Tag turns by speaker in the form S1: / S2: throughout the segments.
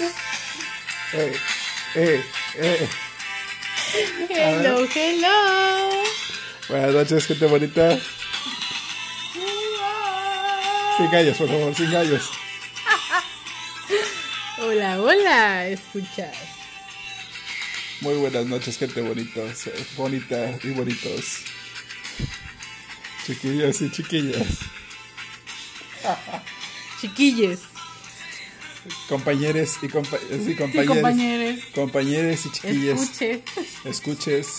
S1: Eh, eh, eh.
S2: Hello, hello.
S1: Buenas noches, gente bonita. Sin gallos, por favor, sin gallos.
S2: Hola, hola, escuchas.
S1: Muy buenas noches, gente bonitos, bonita y bonitos. Chiquillos y chiquillas.
S2: Chiquilles
S1: Compañeros y, compa sí,
S2: y
S1: compañeros.
S2: compañeros.
S1: Compañeros y chiquillas.
S2: Escuche.
S1: Escuches.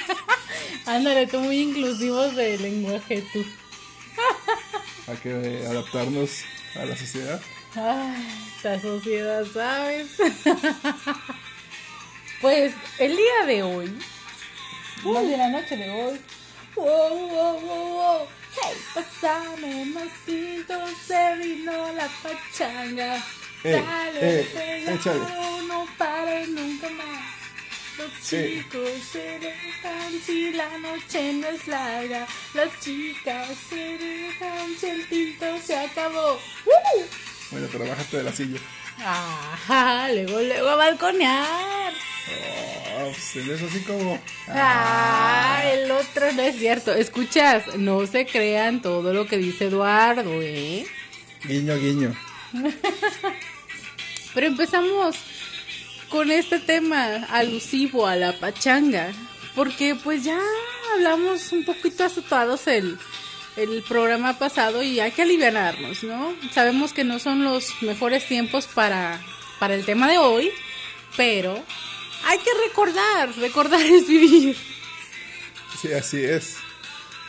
S2: Ándale, tú muy inclusivos de lenguaje, tú.
S1: Hay que adaptarnos a la sociedad.
S2: Ay, esta sociedad, ¿sabes? pues el día de hoy, más de la noche de hoy. Wow, wow, wow, wow. Hey, pásame más tinto, se vino la pachanga.
S1: Eh,
S2: Dale,
S1: eh, échale.
S2: no pare nunca más. Los
S1: Sí.
S2: chicos se dejan si la noche no es larga. Las chicas se dejan si el tinto se acabó.
S1: Bueno, pero bájate de la silla.
S2: Ajá, luego, luego a balconear.
S1: Oh, pues es así como.
S2: Ah, el otro no es cierto. Escuchas, no se crean todo lo que dice Eduardo, ¿eh?
S1: Guiño, guiño.
S2: Pero empezamos con este tema alusivo a la pachanga. Porque pues ya hablamos un poquito asustados el, el programa pasado y hay que aliviarnos, ¿no? Sabemos que no son los mejores tiempos para, para el tema de hoy, pero hay que recordar, recordar es vivir.
S1: Sí, así es.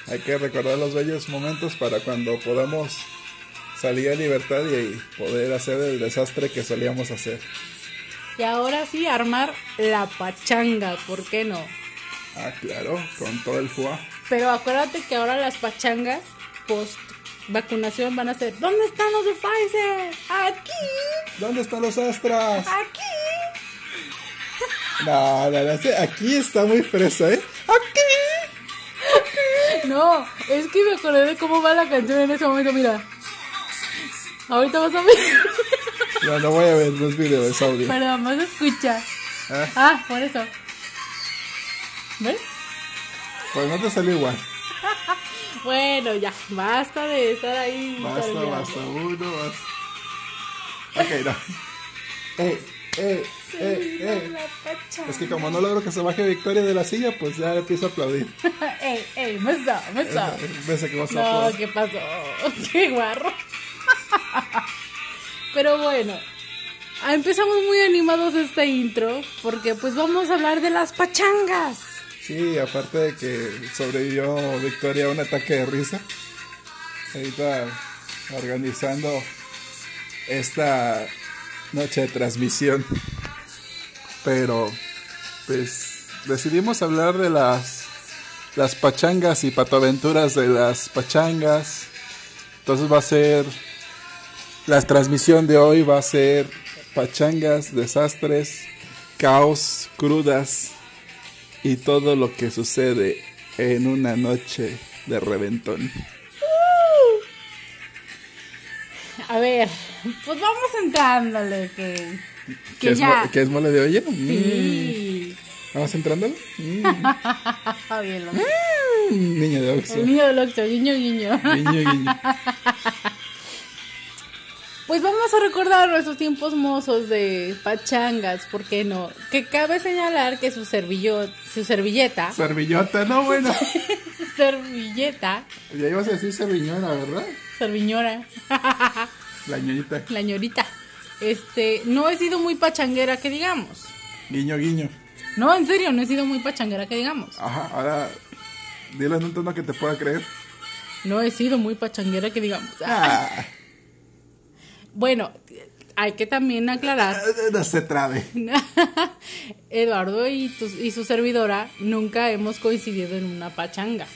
S1: Hay que recordar los bellos momentos para cuando podamos salir a libertad y poder hacer el desastre que solíamos hacer.
S2: Y ahora sí, armar la pachanga, ¿por qué no?
S1: Ah, claro, con todo el FUA.
S2: Pero acuérdate que ahora las pachangas post vacunación van a ser ¿Dónde están los de Pfizer? Aquí,
S1: ¿Dónde están los astras?
S2: aquí.
S1: No, no, no, aquí está muy fresa, ¿eh? Aquí.
S2: No, es que me acordé de cómo va la canción en ese momento, mira. Ahorita vas a ver.
S1: No, no voy a ver, no es video, es audio.
S2: Perdón, más escucha.
S1: Ah,
S2: Ah, por eso. ¿Ves?
S1: Pues no te salió igual.
S2: Bueno, ya, basta de estar ahí.
S1: Basta, basta, uno, basta. Ok, no. Eh, eh.
S2: La pachanga.
S1: Es que como no logro que se baje Victoria de la silla, pues ya empiezo a aplaudir.
S2: ey, ey, mesa, mesa.
S1: Ves que vas a
S2: No,
S1: aplaudir.
S2: ¿qué pasó? Qué guarro. Pero bueno, ah, empezamos muy animados este intro porque pues vamos a hablar de las pachangas.
S1: Sí, aparte de que sobrevivió Victoria a un ataque de risa. Ahorita organizando esta noche de transmisión. Pero, pues, decidimos hablar de las, las pachangas y patoaventuras de las pachangas. Entonces va a ser, la transmisión de hoy va a ser pachangas, desastres, caos, crudas y todo lo que sucede en una noche de reventón.
S2: A ver, pues vamos entrándole que,
S1: ¿Qué
S2: que
S1: es,
S2: ya.
S1: mo- qué es mole de olla? Mm.
S2: Sí.
S1: ¿Vamos entrándole? Mm.
S2: Lo-
S1: Mm, Niño de Oxxo.
S2: El niño guiño, guiño.
S1: Guiño, guiño.
S2: Pues vamos a recordar nuestros tiempos mozos de pachangas, ¿por qué no? Que cabe señalar que su, servillo, su servilleta,
S1: Servillota, no, bueno.
S2: su servilleta,
S1: Ya ibas a decir serviñona, ¿verdad?
S2: serviñora,
S1: La ñoñita.
S2: la ñorita, este, no he sido muy pachanguera que digamos.
S1: Guiño, guiño.
S2: No, en serio, no he sido muy pachanguera que digamos.
S1: Ajá, ahora dilo en un tono que te pueda creer.
S2: No he sido muy pachanguera que digamos.
S1: Ah,
S2: Bueno, hay que también aclarar
S1: no se trabe.
S2: Eduardo y, tu- y su servidora nunca hemos coincidido en una pachanga.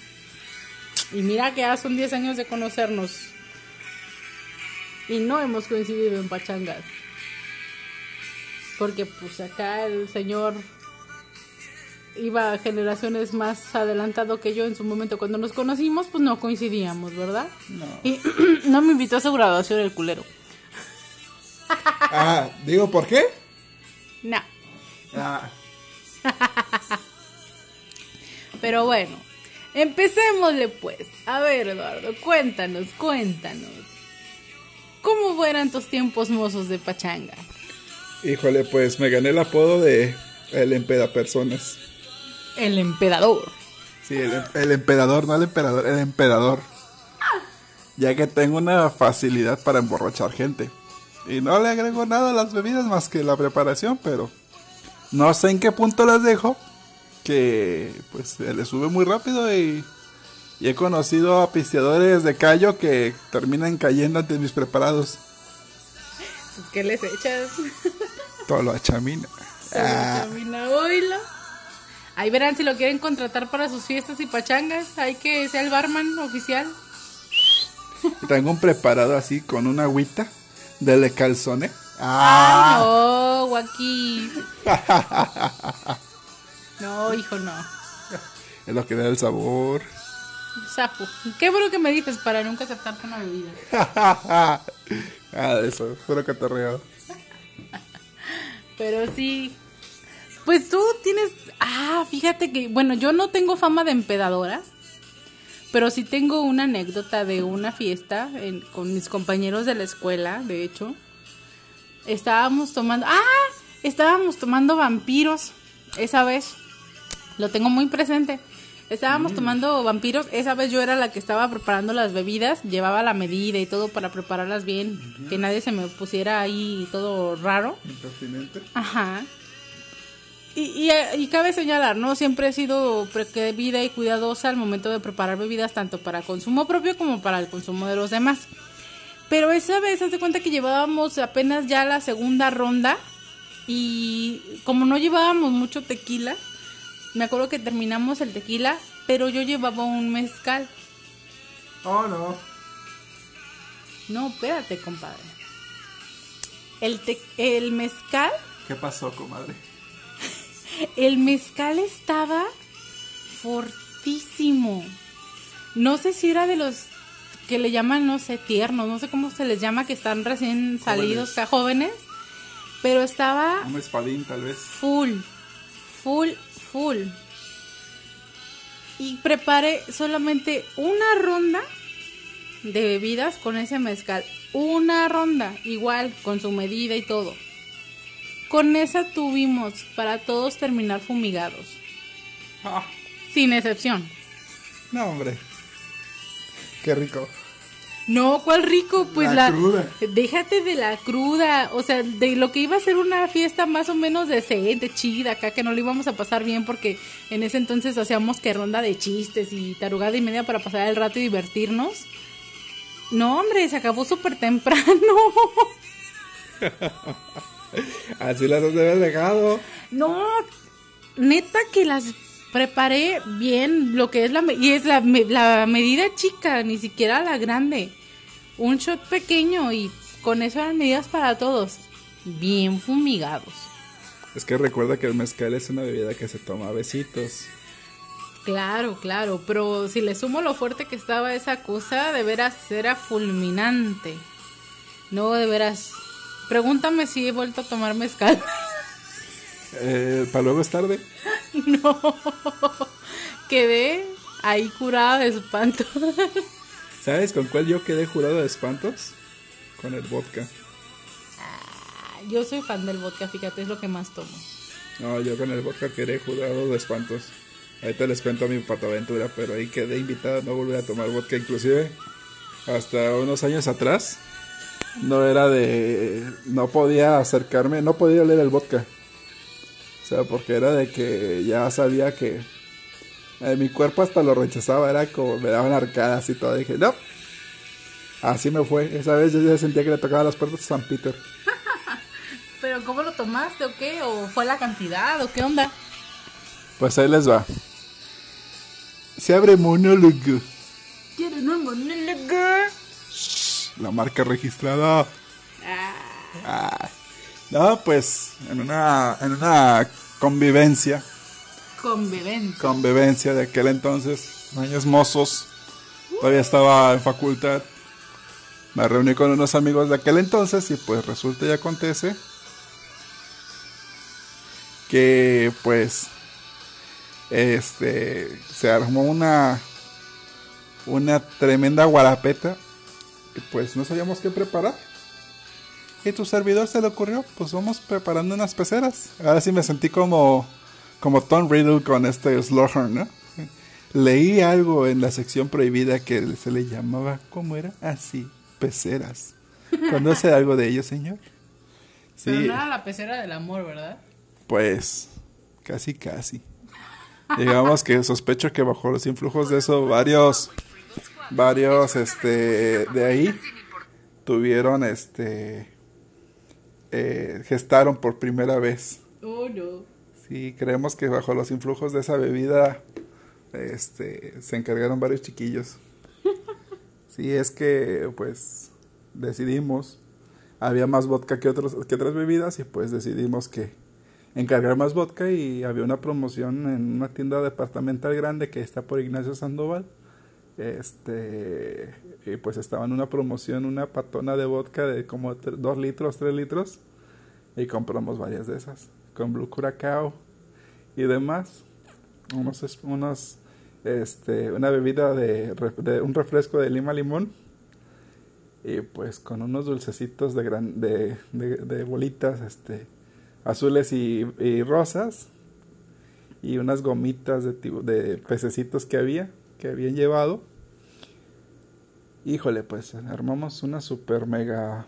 S2: Y mira que ya son 10 años de conocernos. Y no hemos coincidido en pachangas. Porque pues acá el señor iba a generaciones más adelantado que yo en su momento cuando nos conocimos, pues no coincidíamos, ¿verdad?
S1: No.
S2: Y no me invitó a su graduación el culero.
S1: Ah, digo, ¿por qué?
S2: No.
S1: Ah,
S2: Pero bueno, empecémosle pues. A ver, Eduardo, cuéntanos, cuéntanos. ¿Cómo fueran tus tiempos mozos de pachanga?
S1: híjole, pues me gané el apodo de el empeda personas.
S2: El emperador.
S1: Sí, el, el emperador, no el emperador, el emperador. Ya que tengo una facilidad para emborrachar gente. Y no le agrego nada a las bebidas más que la preparación, pero no sé en qué punto las dejo. Que pues se le sube muy rápido y, y he conocido a pisteadores de callo que terminan cayendo ante mis preparados.
S2: Pues, ¿Qué les echas?
S1: Todo lo achamina. Ah,
S2: Camina, oílo. Ahí verán si lo quieren contratar para sus fiestas y pachangas. Hay que ser el barman oficial.
S1: tengo un preparado así con una agüita de le calzone.
S2: Ay, no, Joaquín. No, hijo, no.
S1: Es lo que da el sabor.
S2: Sapo. Qué bueno que me dices para nunca aceptarte una bebida.
S1: ah, eso, puro catorreo.
S2: Pero sí. Pues tú tienes. Ah, fíjate que. Bueno, yo no tengo fama de empedadora. Pero sí tengo una anécdota de una fiesta en- con mis compañeros de la escuela, de hecho. Estábamos tomando. ¡Ah! Estábamos tomando vampiros esa vez. Lo tengo muy presente. Estábamos tomando vampiros. Esa vez yo era la que estaba preparando las bebidas. Llevaba la medida y todo para prepararlas bien. Que nadie se me pusiera ahí todo raro.
S1: Impertinente.
S2: Ajá. Y, y, y cabe señalar, ¿no? Siempre he sido precavida y cuidadosa al momento de preparar bebidas, tanto para consumo propio como para el consumo de los demás. Pero esa vez, haz de cuenta que llevábamos apenas ya la segunda ronda y como no llevábamos mucho tequila, me acuerdo que terminamos el tequila, pero yo llevaba un mezcal.
S1: Oh, no.
S2: No, espérate, compadre. El, te- el mezcal
S1: ¿Qué pasó, comadre?
S2: El mezcal estaba fortísimo. No sé si era de los que le llaman, no sé, tiernos, no sé cómo se les llama, que están recién salidos, o sea, jóvenes. Pero estaba
S1: Un espadín, tal vez.
S2: full, full, full. Y preparé solamente una ronda de bebidas con ese mezcal. Una ronda, igual, con su medida y todo. Con esa tuvimos para todos terminar fumigados.
S1: Ah,
S2: Sin excepción.
S1: no, hombre. Qué rico.
S2: No, ¿cuál rico? Pues
S1: La
S2: la,
S1: cruda.
S2: Déjate de la cruda, o sea, de lo que iba a ser una fiesta más o menos decente, chida, acá que no lo íbamos a pasar bien porque en ese entonces hacíamos que ronda de chistes y tarugada y media para pasar el rato y divertirnos. No, hombre, se acabó súper temprano.
S1: Así las has dejado.
S2: No, neta que las preparé bien, lo que es la... Y es la, la medida chica, ni siquiera la grande. Un shot pequeño y con eso eran medidas para todos. Bien fumigados.
S1: Es que recuerda que el mezcal es una bebida que se toma a besitos.
S2: Claro, claro, pero si le sumo lo fuerte que estaba esa cosa, de veras era fulminante. No, de veras. Pregúntame si he vuelto a tomar mezcal.
S1: Eh, para luego es tarde.
S2: no. Quedé ahí curada de espanto.
S1: ¿Sabes con cuál yo quedé jurado de espantos? Con el vodka.
S2: Yo soy fan del vodka, fíjate, es lo que más tomo.
S1: No, yo con el vodka quedé jurado de espantos. Ahorita les cuento mi pataventura, pero ahí quedé invitado a no volver a tomar vodka. Inclusive, hasta unos años atrás, no era de... No podía acercarme, no podía leer el vodka. O sea, porque era de que ya sabía que... eh, mi cuerpo hasta lo rechazaba, era como me daban arcadas y todo. Dije, no. Así me fue. Esa vez yo ya sentía que le tocaba las puertas a San Peter.
S2: ¿Pero cómo lo tomaste o qué? ¿O fue la cantidad o qué onda?
S1: Pues ahí les va. Se abre monólogo.
S2: ¿Quieren un monólogo?
S1: La marca registrada. Ah. No, pues en una, en una convivencia,
S2: Convivencia.
S1: convivencia de aquel entonces, años mozos, todavía estaba en facultad. me reuní con unos amigos de aquel entonces y pues resulta y acontece que pues este se armó una una tremenda guarapeta pues no sabíamos qué preparar. Y tu servidor se le ocurrió, pues vamos preparando unas peceras. Ahora sí me sentí como como Tom Riddle con este Slughorn, ¿no? Leí algo en la sección prohibida que se le llamaba, ¿cómo era? Así, peceras. ¿Conoce algo de ello, señor?
S2: Sí. Pero no era la pecera del amor, ¿verdad?
S1: Pues, casi, casi. Digamos que sospecho que bajo los influjos de eso varios, varios, este, de ahí tuvieron, este, eh, gestaron por primera vez.
S2: Oh, no.
S1: Sí, creemos que bajo los influjos de esa bebida este, se encargaron varios chiquillos. Sí, es que pues decidimos, había más vodka que, otros, que otras bebidas y pues decidimos que encargar más vodka y había una promoción en una tienda departamental grande que está por Ignacio Sandoval. Este, y pues estaba en una promoción una patona de vodka de como 2 litros, 3 litros y compramos varias de esas con Blue Curacao y demás. Unos, unos este, una bebida de, un refresco de lima limón y pues con unos dulcecitos de, gran, de, de, bolitas este, azules y, rosas y unas gomitas de, de pececitos que había, que habían llevado. Híjole, pues armamos una super mega,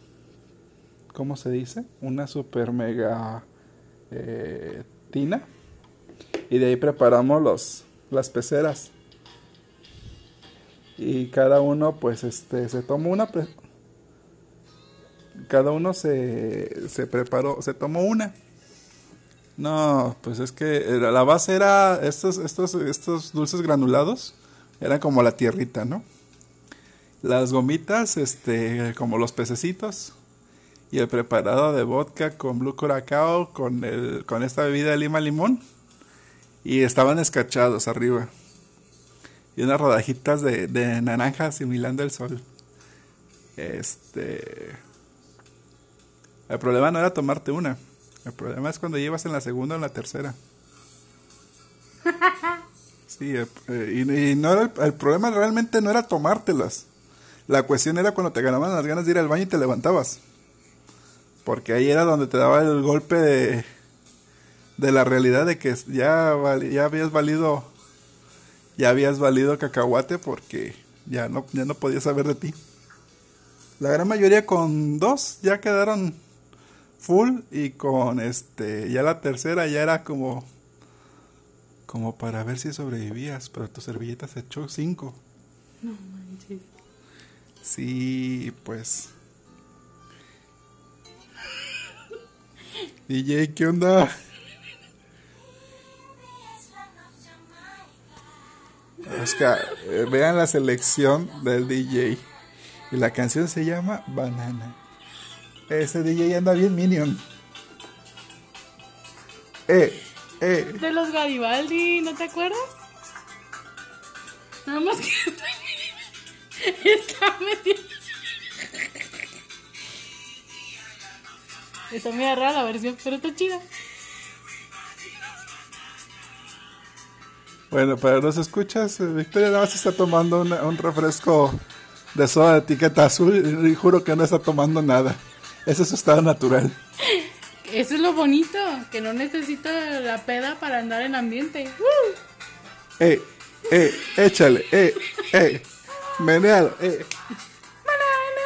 S1: ¿cómo se dice? Una super mega eh, tina y de ahí preparamos los, las peceras. Y cada uno pues este se tomó una cada uno se, se preparó, se tomó una. No, pues es que la base era estos, estos, estos dulces granulados, eran como la tierrita, ¿no? Las gomitas, este, como los pececitos, y el preparado de vodka con blue curacao, con, el, con esta bebida de lima limón y estaban escachados arriba. Y unas rodajitas de, de naranja similando el sol. Este. El problema no era tomarte una. El problema es cuando llevas en la segunda o en la tercera. Sí, eh, y, no era el, problema realmente no era tomártelas. La cuestión era cuando te ganaban las ganas de ir al baño y te levantabas. Porque ahí era donde te daba el golpe de, de la realidad de que ya, ya habías valido ya habías valido cacahuate porque ya no, ya no podías saber de ti. La gran mayoría con dos ya quedaron full y con este ya la tercera ya era como como para ver si sobrevivías, pero tu servilleta se echó cinco.
S2: No manches.
S1: Sí, pues. DJ, ¿qué onda? Oscar, eh, vean la selección del DJ. Y la canción se llama Banana. Ese DJ anda bien minion. Eh, eh.
S2: De los Garibaldi, ¿no te acuerdas? Nada más que está metido. Está muy rara la versión, pero está chida.
S1: Bueno, para los escuchas, eh, Victoria nada más está tomando un refresco de soda de etiqueta azul y juro que no está tomando nada. Ese es su estado natural.
S2: Eso es lo bonito, que no necesita la peda para andar en ambiente. ¡Uh!
S1: Eh, eh, échale, eh, eh, menealo, eh.
S2: Banana,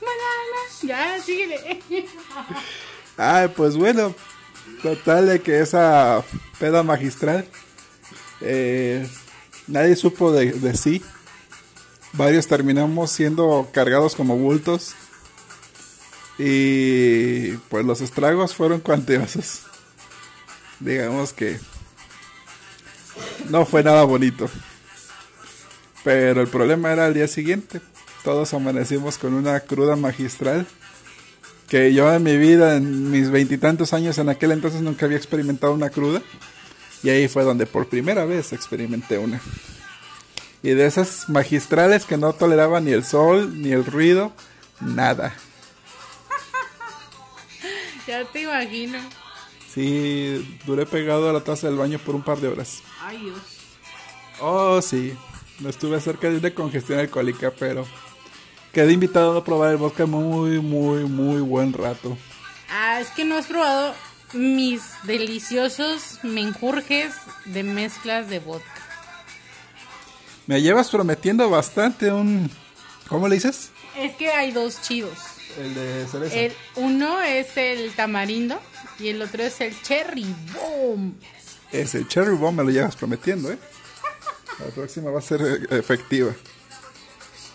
S2: banana, ya, síguele.
S1: Ay, pues bueno, total de que esa peda magistral eh, nadie supo de, sí. Varios terminamos siendo cargados como bultos. Y pues los estragos fueron cuantiosos. Digamos que no fue nada bonito. Pero el problema era el día siguiente. Todos amanecimos con una cruda magistral. Que yo en mi vida, en mis veintitantos años en aquel entonces nunca había experimentado una cruda. Y ahí fue donde por primera vez experimenté una. Y de esas magistrales que no toleraban ni el sol, ni el ruido, nada.
S2: Ya te imagino.
S1: Sí, duré pegado a la taza del baño por un par de horas.
S2: Ay, Dios.
S1: Oh, sí. No estuve cerca de una congestión alcohólica, pero quedé invitado a probar el vodka muy, muy, muy buen rato.
S2: Ah, es que no has probado mis deliciosos menjurjes de mezclas de vodka.
S1: Me llevas prometiendo bastante un... ¿Cómo le dices?
S2: Es que hay dos chidos.
S1: El de cereza.
S2: El uno es el tamarindo y el otro es el cherry bomb.
S1: Ese Cherry Bomb me lo llevas prometiendo, ¿eh? La próxima va a ser eh, efectiva.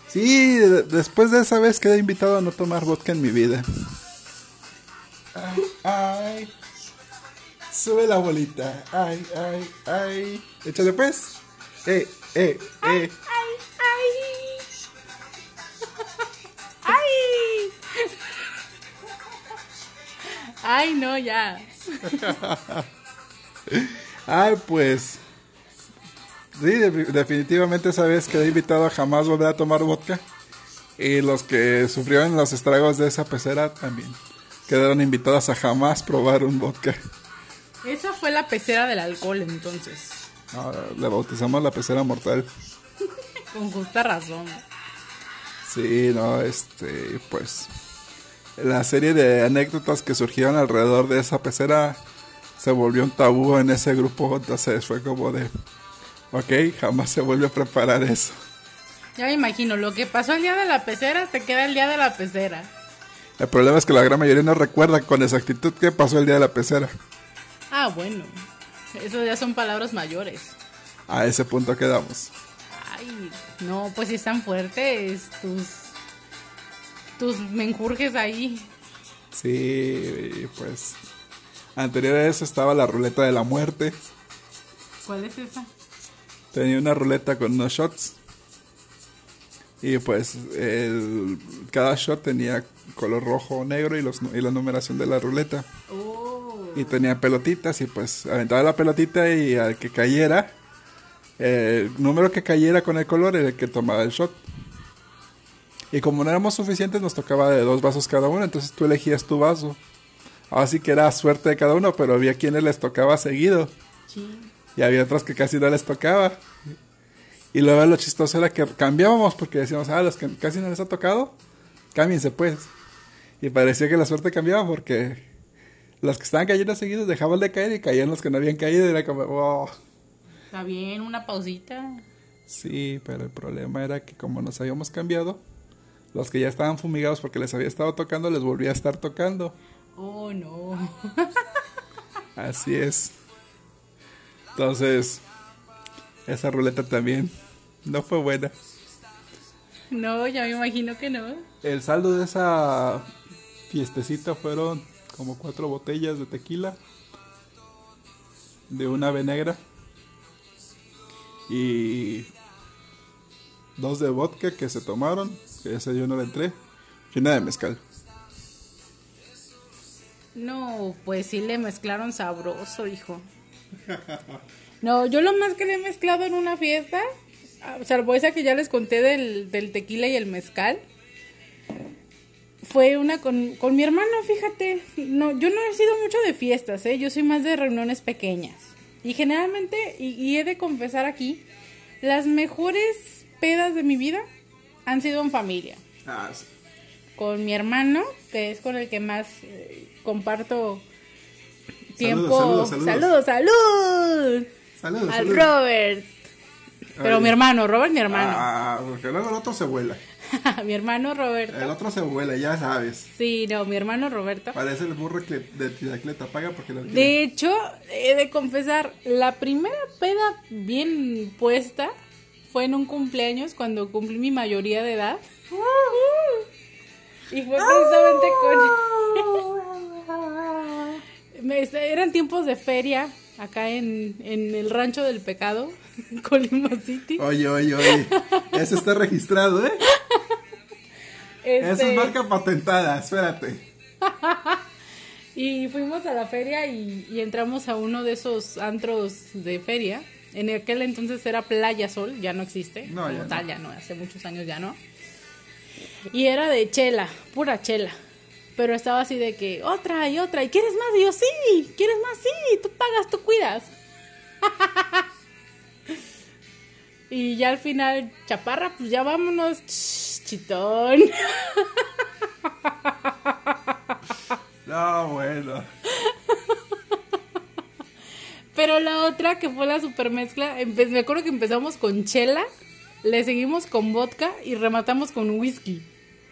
S1: Sí, de- después de esa vez quedé invitado a no tomar vodka en mi vida. Ay, ay. Sube la bolita. Ay, ay, ay. Échale pues. Eh, eh, eh.
S2: ¡Ay, ay! ¡Ay! ¡Ay, no, ya!
S1: Ay, pues. Sí, de- definitivamente esa vez quedé invitado a jamás volver a tomar vodka. Y los que sufrieron los estragos de esa pecera también quedaron invitados a jamás probar un vodka.
S2: Esa fue la pecera del alcohol, entonces.
S1: Ahora le bautizamos la pecera mortal.
S2: Con justa razón.
S1: Sí, no, este, pues. La serie de anécdotas que surgieron alrededor de esa pecera se volvió un tabú en ese grupo. Entonces fue como de. Ok, jamás se vuelve a preparar eso.
S2: Ya me imagino, lo que pasó el día de la pecera se queda el día de la pecera.
S1: El problema es que la gran mayoría no recuerda con exactitud qué pasó el día de la pecera.
S2: Ah, bueno. Eso ya son palabras mayores.
S1: A ese punto quedamos.
S2: Ay, no, pues sí están fuertes tus tus menjurjes ahí.
S1: Sí, pues. Anterior a eso estaba la ruleta de la muerte.
S2: ¿Cuál es esa?
S1: Tenía una ruleta con unos shots. Y pues el, cada shot tenía color rojo o negro y, los, y la numeración de la ruleta.
S2: Oh.
S1: Y tenía pelotitas y pues aventaba la pelotita y al que cayera, el número que cayera con el color era el que tomaba el shot. Y como no éramos suficientes nos tocaba de dos vasos cada uno, entonces tú elegías tu vaso. Así que era suerte de cada uno, pero había quienes les tocaba seguido.
S2: Sí.
S1: Y había otros que casi no les tocaba. Y luego lo chistoso era que cambiábamos porque decíamos, ah, los que casi no les ha tocado, cámbiense pues. Y parecía que la suerte cambiaba porque los que estaban cayendo seguidos dejaban de caer y caían los que no habían caído. Y era como, wow.
S2: Está bien, una pausita.
S1: Sí, pero el problema era que como nos habíamos cambiado, los que ya estaban fumigados porque les había estado tocando, les volvía a estar tocando.
S2: Oh, no.
S1: Así es. Entonces, esa ruleta también no fue buena.
S2: No, ya me imagino que no.
S1: El saldo de esa fiestecita fueron como cuatro botellas de tequila, de una ave negra y dos de vodka que se tomaron, que ese yo no le entré, y una de mezcal.
S2: No, pues sí le mezclaron sabroso, hijo. No, yo lo más que le he mezclado en una fiesta, ah, salvo esa que ya les conté del, del tequila y el mezcal, fue una con, con mi hermano, fíjate. No, yo no he sido mucho de fiestas, ¿eh? Yo soy más de reuniones pequeñas. Y generalmente, y, y he de confesar aquí, las mejores pedas de mi vida han sido en familia.
S1: Ah, sí.
S2: Con mi hermano, que es con el que más eh, comparto tiempo.
S1: Saludos, saludos, saludos.
S2: salud.
S1: Saludos,
S2: Al. Robert. Pero
S1: Ay.
S2: mi hermano, Robert, mi hermano.
S1: Ah, porque luego el otro se vuela.
S2: mi hermano Roberto.
S1: El otro se vuela, ya sabes.
S2: Sí, no, mi hermano Roberto.
S1: Parece el burro que de Tiracleta paga porque quiere.
S2: De hecho, he de confesar, la primera peda bien puesta fue en un cumpleaños cuando cumplí mi mayoría de edad. Y fue precisamente con... Me- eran tiempos de feria acá en, en el rancho del pecado, Colima City.
S1: Oye, oye, oye. Eso está registrado, ¿eh? Eso
S2: Este,
S1: es marca patentada, espérate.
S2: Y fuimos a la feria y, y entramos a uno de esos antros de feria. En aquel entonces era Playa Sol, ya no existe.
S1: No, ya no.
S2: tal, ya no, hace muchos años ya no. Y era de chela, pura chela. Pero estaba así de que otra y otra. ¿Y quieres más? Y yo, sí, ¿quieres más? Sí, tú pagas, tú cuidas. y ya al final, chaparra, pues ya vámonos, Ch, chitón.
S1: No, bueno.
S2: Pero la otra, que fue la super mezcla, empe- me acuerdo que empezamos con chela, le seguimos con vodka y rematamos con whisky.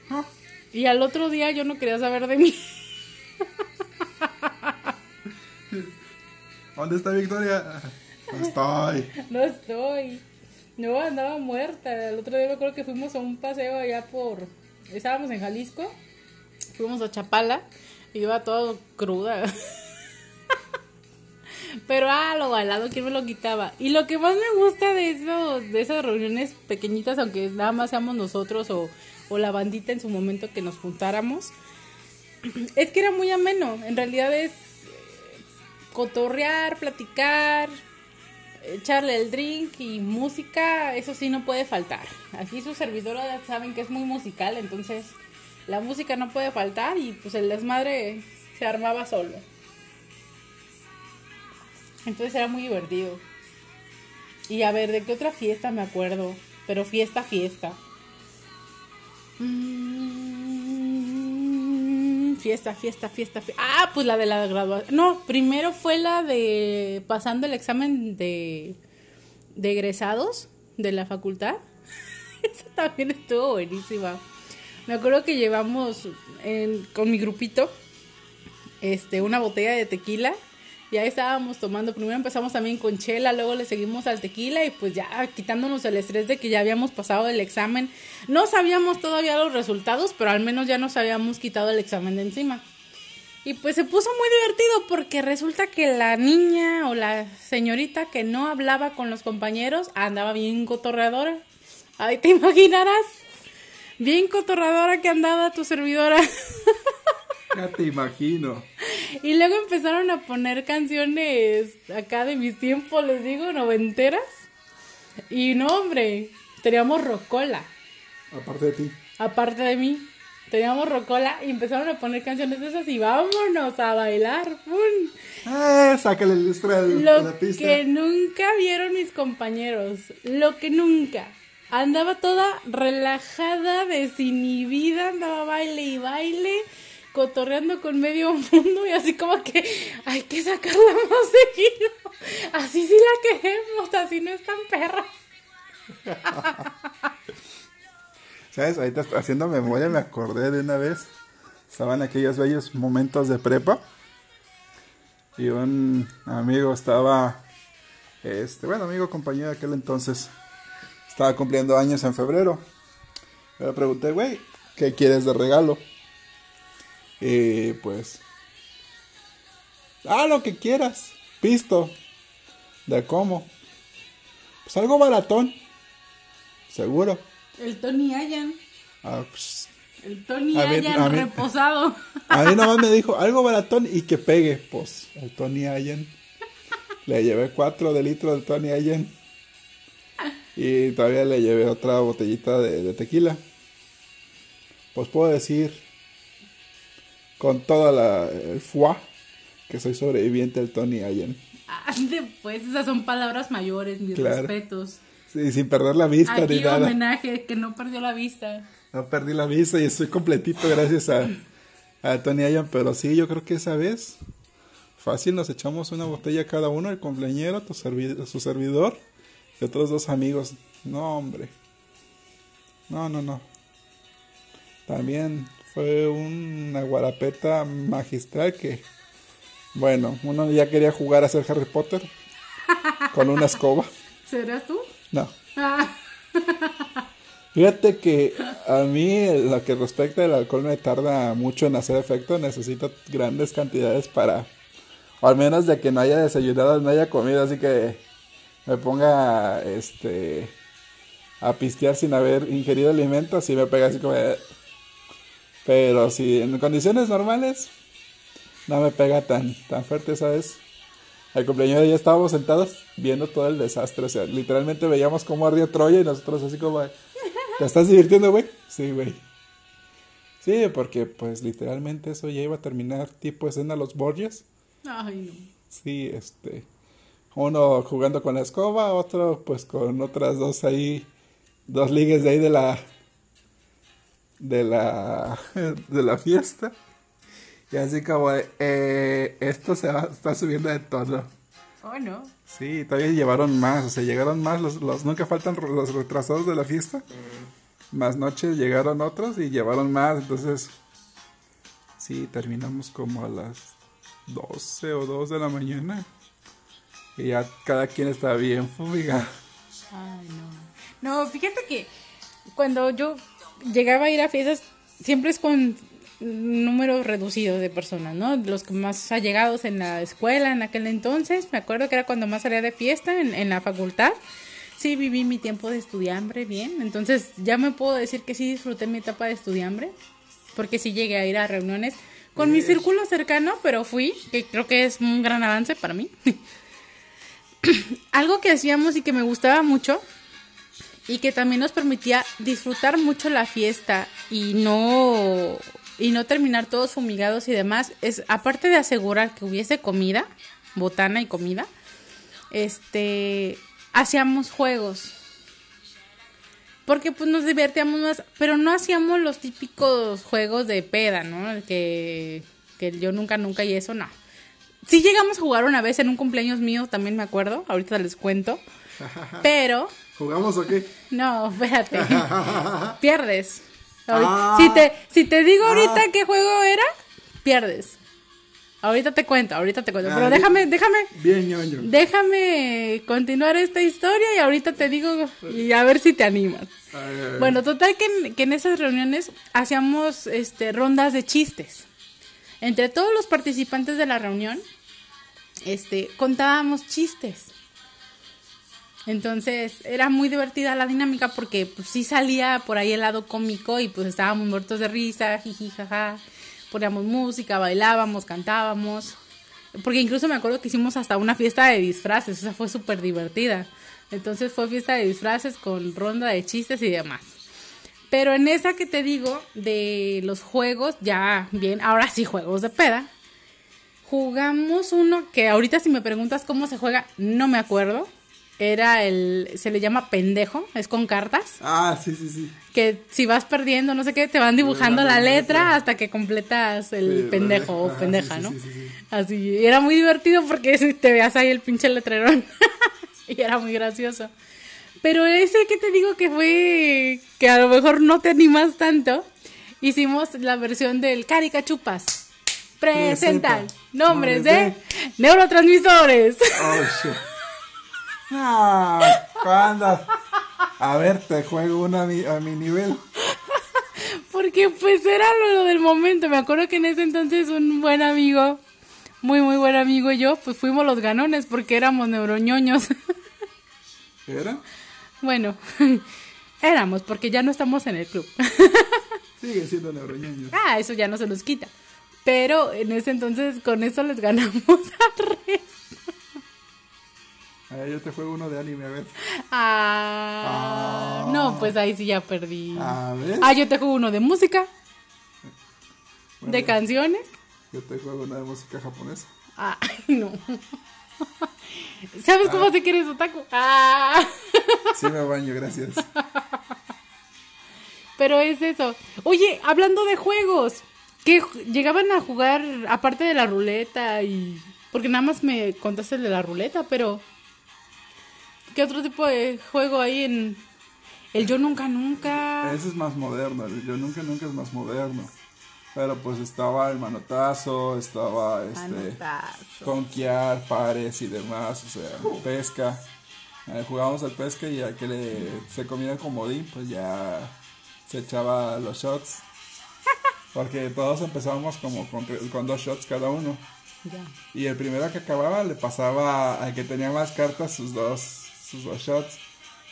S1: Ah,
S2: Y al otro día yo no quería saber de mí.
S1: ¿Dónde está Victoria? No estoy.
S2: No estoy. No, andaba muerta. El otro día me acuerdo que fuimos a un paseo allá por... Estábamos en Jalisco. Fuimos a Chapala. Y iba todo cruda. Pero, ah, lo bailado, ¿quién me lo quitaba? Y lo que más me gusta de, eso, de esas reuniones pequeñitas, aunque nada más seamos nosotros o, o la bandita en su momento que nos juntáramos, es que era muy ameno. En realidad es eh, cotorrear, platicar, echarle el drink y música, eso sí no puede faltar. Aquí sus servidora saben que es muy musical, entonces la música no puede faltar y pues el desmadre se armaba solo. Entonces era muy divertido. Y a ver, ¿de qué otra fiesta me acuerdo? Pero fiesta, fiesta. Mm, fiesta, fiesta, fiesta, fiesta. Ah, pues la de la graduación. No, primero fue la de pasando el examen de, de egresados de la facultad. Esa también estuvo buenísima. Me acuerdo que llevamos con mi grupito este, una botella de tequila. Y ahí estábamos tomando. Primero empezamos también con chela, luego le seguimos al tequila y pues ya quitándonos el estrés de que ya habíamos pasado el examen. No sabíamos todavía los resultados, pero al menos ya nos habíamos quitado el examen de encima. Y pues se puso muy divertido porque resulta que la niña o la señorita que no hablaba con los compañeros andaba bien cotorreadora. Ahí te imaginarás. Bien cotorreadora que andaba tu servidora.
S1: Ya te imagino.
S2: Y luego empezaron a poner canciones acá de mis tiempos, les digo, noventeras. Y no, hombre, teníamos rocola,
S1: Aparte de ti.
S2: aparte de mí. Teníamos rocola y empezaron a poner canciones de esas y vámonos a bailar. ¡pum!
S1: Eh, sácale el extra de
S2: Lo
S1: la pista.
S2: que nunca vieron mis compañeros, lo que nunca. Andaba toda relajada, desinhibida, andaba baile y baile, cotorreando con medio mundo y así como que hay que sacarla más seguido. Así sí la queremos, así no es tan perra.
S1: ¿Sabes? Ahorita haciendo memoria me acordé de una vez. Estaban aquellos bellos momentos de prepa. Y un amigo estaba. Este, bueno, amigo, compañero de aquel entonces. Estaba cumpliendo años en febrero. Le pregunté, güey, ¿qué quieres de regalo? Y pues. Ah, lo que quieras. Pisto. ¿De cómo? Pues algo baratón. Seguro.
S2: El Tony Allen,
S1: Ah, pues,
S2: el Tony
S1: A
S2: Allen
S1: a ver.
S2: reposado.
S1: A mí nomás me dijo algo baratón y que pegue. Pues el Tony Allen. Le llevé cuatro de litro del Tony Allen. Y todavía le llevé otra botellita de, de tequila. Pues puedo decir con toda la el foie que soy sobreviviente del Tony Allen.
S2: Ande, pues, esas son palabras mayores, mis
S1: Claro.
S2: respetos.
S1: Sí, sin perder la vista ni
S2: Aquí
S1: nada.
S2: homenaje, que no perdió la vista.
S1: No perdí la vista y estoy completito gracias a, a Tony Allen. Pero sí, yo creo que esa vez fácil nos echamos una botella cada uno, el cumpleañero, tu servi- su servidor y otros dos amigos. No, hombre. No, no, no. También fue una guarapeta magistral que, bueno, uno ya quería jugar a ser Harry Potter con una escoba.
S2: ¿Serás tú?
S1: No.
S2: Ah,
S1: Fíjate que a mí lo que respecta al alcohol me tarda mucho en hacer efecto. Necesito grandes cantidades para, o al menos de que no haya desayunado, no haya comido, así que me ponga este a pistear sin haber ingerido alimentos y me pega así como pero si en condiciones normales no me pega tan tan fuerte, ¿sabes? al cumpleaños ya estábamos sentados viendo todo el desastre. O sea, literalmente veíamos cómo ardía Troya y nosotros así como, ¿te estás divirtiendo, güey? Sí, güey. Sí, porque pues literalmente eso ya iba a terminar tipo escena Los Borges.
S2: Ay, no.
S1: Sí, este. Uno jugando con la escoba, otro pues con otras dos ahí, dos ligues de ahí de la. De la. de la fiesta. Y así como, eh, esto se va, está subiendo de todo.
S2: Oh, no.
S1: Sí, todavía llevaron más, o sea, llegaron más, los, los nunca faltan los retrasados de la fiesta. Más noches llegaron otros y llevaron más, entonces, sí, terminamos como a las 12 o 2 de la mañana. Y ya cada quien está bien fumigado.
S2: Ay, no. No, fíjate que cuando yo llegaba a ir a fiestas, siempre es con números reducidos de personas, ¿no? Los más allegados en la escuela en aquel entonces, me acuerdo que era cuando más salía de fiesta en, en la facultad. Sí, viví mi tiempo de estudiambre bien, entonces ya me puedo decir que sí disfruté mi etapa de estudiambre, porque sí llegué a ir a reuniones con mi círculo cercano, pero fui, que creo que es un gran avance para mí. Algo que hacíamos y que me gustaba mucho y que también nos permitía disfrutar mucho la fiesta y no y no terminar todos fumigados y demás es aparte de asegurar que hubiese comida, botana y comida, este hacíamos juegos. Porque pues nos divertíamos más, pero no hacíamos los típicos juegos de peda, ¿no? El que que yo nunca nunca y eso no. Sí llegamos a jugar una vez en un cumpleaños mío, también me acuerdo, ahorita les cuento. Pero
S1: ¿Jugamos o qué?
S2: no, espérate. Pierdes.
S1: Ah.
S2: Si, te, si te digo ahorita
S1: Ah.
S2: qué juego era, pierdes. Ahorita te cuento, ahorita te cuento.
S1: Ah,
S2: Pero
S1: bien.
S2: déjame, déjame,
S1: Bien, ñoño.
S2: déjame continuar esta historia y ahorita te digo y a ver si te animas.
S1: Ay,
S2: Bueno, total que en, que en esas reuniones hacíamos este, rondas de chistes. Entre todos los participantes de la reunión, este, contábamos chistes. Entonces era muy divertida la dinámica porque pues sí salía por ahí el lado cómico y pues estábamos muertos de risa, jiji, jaja. Poníamos música, bailábamos, cantábamos. Porque incluso me acuerdo que hicimos hasta una fiesta de disfraces, o sea, fue súper divertida. Entonces fue fiesta de disfraces con ronda de chistes y demás. Pero en esa que te digo de los juegos, ya bien, ahora sí juegos de peda. Jugamos uno que ahorita si me preguntas cómo se juega, no me acuerdo. Era el, se le llama pendejo, es con cartas.
S1: Ah, sí, sí, sí.
S2: Que si vas perdiendo, no sé qué, te van dibujando la
S1: la
S2: letra
S1: letra.
S2: hasta que completas el
S1: Sí,
S2: pendejo o pendeja,
S1: sí, sí,
S2: ¿no?
S1: sí, sí, sí.
S2: Así, y era muy divertido porque te veas ahí el pinche letrerón. y era muy gracioso. Pero ese que te digo que fue, que a lo mejor no te animas tanto, hicimos la versión del Caricachupas. Presentan
S1: Presenta
S2: nombres de- neurotransmisores.
S1: Oh, shit. No, ¿cuándo? A ver, te juego una a mi, a mi nivel.
S2: Porque pues era lo, lo del momento. Me acuerdo que en ese entonces un buen amigo, muy muy buen amigo y yo, pues fuimos los ganones porque éramos neuroñoños.
S1: ¿Era?
S2: bueno, éramos porque ya no estamos en el club.
S1: Sigue siendo neuroñoño.
S2: ah, eso ya no se nos quita. Pero en ese entonces con eso les ganamos al resto.
S1: A ver, yo te juego uno de anime, a ver.
S2: Ah,
S1: Ah.
S2: no, pues ahí sí ya perdí.
S1: A ver.
S2: Ah, yo te juego uno de música,
S1: Bueno,
S2: de canciones.
S1: Yo te juego una de música japonesa.
S2: Ay, no. ¿Sabes cómo sé que eres otaku? Ah.
S1: Sí me baño, gracias.
S2: Pero es eso. Oye, hablando de juegos, que llegaban a jugar aparte de la ruleta y porque nada más me contaste el de la ruleta, pero ¿qué otro tipo de juego hay en el yo nunca nunca?
S1: Ese es más moderno, el yo nunca nunca es más moderno. Pero pues estaba el manotazo, estaba este
S2: Manotazo.
S1: conquear, pares y demás, o sea, pesca. Eh, jugábamos al pesca y a que le, se comía el comodín, pues ya se echaba los shots. Porque todos empezábamos como con, con dos shots cada uno.
S2: Ya.
S1: Y el primero que acababa le pasaba al que tenía más cartas sus dos, sus dos shots.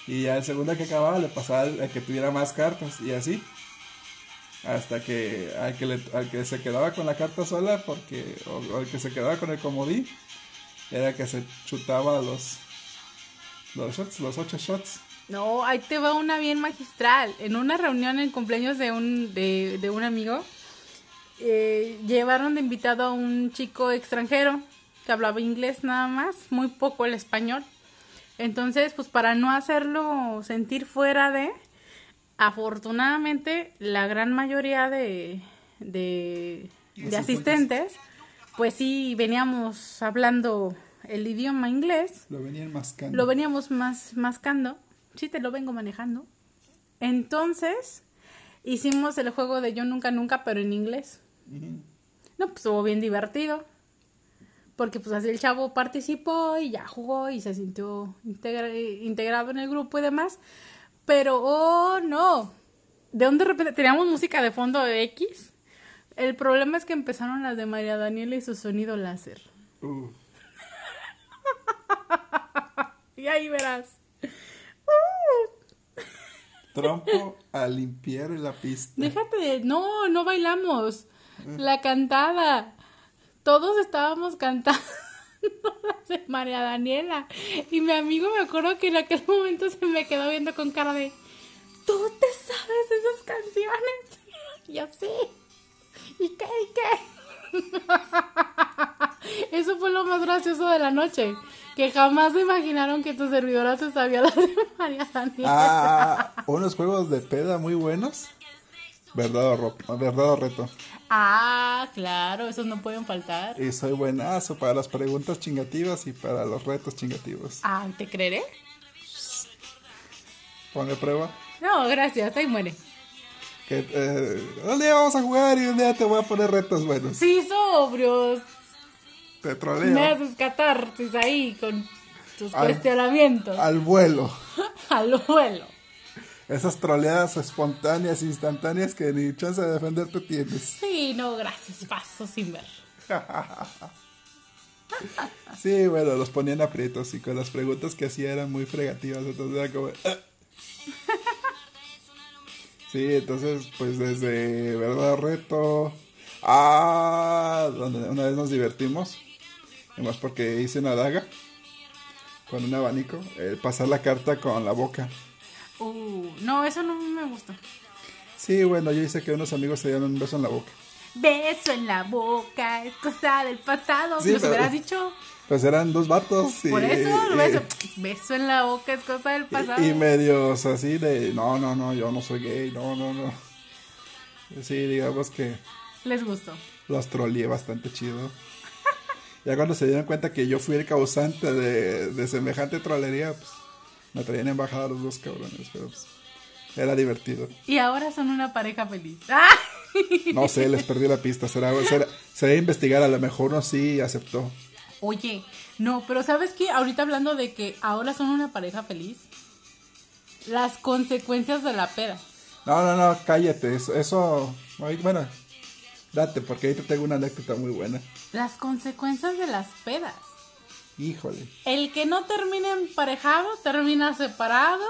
S1: Y al segundo que acababa le pasaba al, al que tuviera más cartas. Y así. Hasta que al que, le- al que se quedaba con la carta sola, porque o, o el que se quedaba con el comodín, Era que se chutaba los, los shots, los ocho shots.
S2: No, ahí te va una bien magistral. En una reunión en cumpleaños de un, de, de un amigo, eh, llevaron de invitado a un chico extranjero que hablaba inglés nada más, muy poco el español. Entonces, pues para no hacerlo sentir fuera de, afortunadamente la gran mayoría de, de, de asistentes, pues sí veníamos hablando el idioma inglés.
S1: Lo venían mascando.
S2: Lo veníamos más mascando. Sí, te lo vengo manejando. Entonces, hicimos el juego de Yo Nunca Nunca, pero en inglés. No, pues estuvo bien divertido. Porque pues así el chavo participó y ya jugó y se sintió integra- integrado en el grupo y demás. Pero, oh, no. De donde de repente teníamos música de fondo de X. El problema es que empezaron las de María Daniela y su sonido láser.
S1: Uh,
S2: Y ahí verás.
S1: trompo a limpiar la pista.
S2: Déjate de... No, no bailamos. La cantada. Todos estábamos cantando de María Daniela. Y mi amigo me acuerdo que en aquel momento se me quedó viendo con cara de... ¿Tú te sabes esas canciones? Y Yo sí. ¿Y qué? ¿Y qué? Eso fue lo más gracioso de la noche. Que jamás se imaginaron que tu servidora se sabía las de María Daniela.
S1: Ah, unos juegos de peda muy buenos. Verdad o, ro- verdad o reto.
S2: Ah, claro, esos no pueden faltar.
S1: Y soy buenazo para las preguntas chingativas y para los retos chingativos.
S2: Ah, ¿te creeré?
S1: Ponle prueba.
S2: No, gracias, ahí muere.
S1: Que, eh, un día vamos a jugar y un día te voy a poner retos buenos.
S2: Sí, sobrios.
S1: Te troleo.
S2: Me haces catarsis ahí con tus
S1: Al-
S2: cuestionamientos.
S1: Al vuelo.
S2: Al vuelo.
S1: Esas troleadas espontáneas, instantáneas que ni chance de defenderte tienes.
S2: Sí, no, gracias, paso sin ver.
S1: Sí, bueno, los ponían aprietos y con las preguntas que hacía eran muy fregativas, entonces era como... "Ah". Sí, entonces, pues desde verdad reto... Ah, donde una vez nos divertimos, más porque hice una daga con un abanico, eh, pasar la carta con la boca.
S2: Uh, no, eso no me gustó.
S1: Sí, bueno, yo hice que unos amigos se dieran un beso en la boca.
S2: Beso en la boca, es cosa del pasado.
S1: Sí,
S2: si los
S1: pero-
S2: hubieras dicho.
S1: Pues eran dos vatos. Y,
S2: Por eso, beso. Beso en la boca es cosa del pasado.
S1: Y, y medios así de, no, no, no, yo no soy gay, no, no, no. Sí, digamos que
S2: Les gustó.
S1: los troleé bastante chido. Ya cuando se dieron cuenta que yo fui el causante de, de semejante trolería, pues me traían embajada los dos cabrones, pero pues era divertido.
S2: Y ahora son una pareja feliz. ¡Ah!
S1: No sé, les perdí la pista, será, será, será investigar, a lo mejor no sí aceptó.
S2: Oye, no, pero ¿sabes qué? Ahorita hablando de que ahora son una pareja feliz. Las consecuencias de la peda.
S1: No, no, no, cállate, eso, bueno, date, porque ahí te tengo una anécdota muy buena.
S2: Las consecuencias de las pedas.
S1: Híjole.
S2: El que no termina emparejado termina separado.